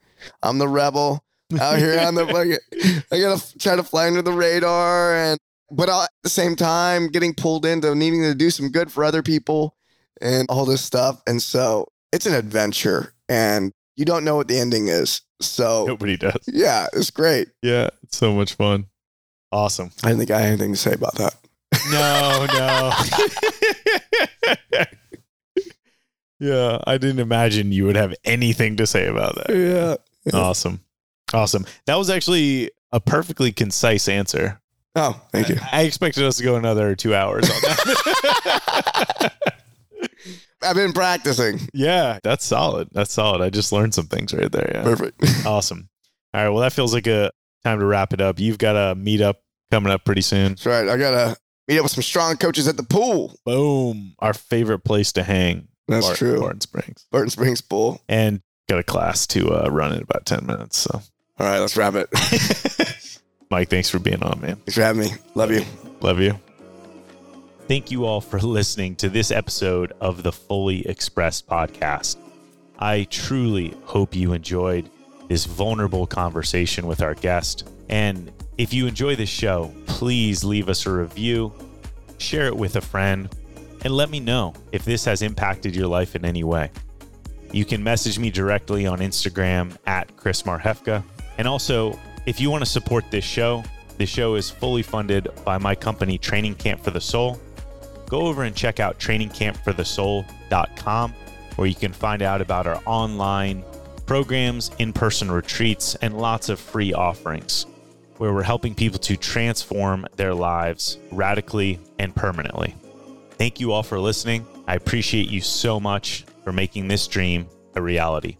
S2: I'm the rebel out here on the fucking. I gotta try to fly under the radar, and but I'll, at the same time getting pulled into needing to do some good for other people and all this stuff. And so it's an adventure, and you don't know what the ending is. So
S1: Nobody does.
S2: yeah, it's great.
S1: Yeah. It's so much fun. Awesome.
S2: I didn't think I had anything to say about that.
S1: No, no. yeah. I didn't imagine you would have anything to say about that.
S2: Yeah.
S1: Awesome. Awesome. That was actually a perfectly concise answer.
S2: Oh, thank you.
S1: I expected us to go another two hours on that.
S2: I've been practicing.
S1: yeah, that's solid. That's solid. I just learned some things right there. Yeah.
S2: Perfect.
S1: Awesome. All right. Well, that feels like a time to wrap it up. You've got a meetup coming up pretty soon.
S2: That's right. I gotta meet up with some strong coaches at the pool.
S1: Boom. Our favorite place to hang.
S2: That's
S1: Bart-
S2: true.
S1: Barton Springs.
S2: Barton Springs pool.
S1: And got a class to uh, run in about 10 minutes. So,
S2: All right, let's wrap it.
S1: Mike, thanks for being on, man.
S2: Thanks for having me. Love you.
S1: Love you. Thank you all for listening to this episode of the Fully Expressed podcast. I truly hope you enjoyed this vulnerable conversation with our guest. And if you enjoy this show, please leave us a review, share it with a friend, and let me know if this has impacted your life in any way. You can message me directly on Instagram at Chris Marhefka. And also, if you want to support this show, the show is fully funded by my company, Training Camp for the Soul. Go over and check out trainingcampforthesoul.com, where you can find out about our online programs, in person retreats, and lots of free offerings, where we're helping people to transform their lives radically and permanently. Thank you all for listening. I appreciate you so much for making this dream a reality.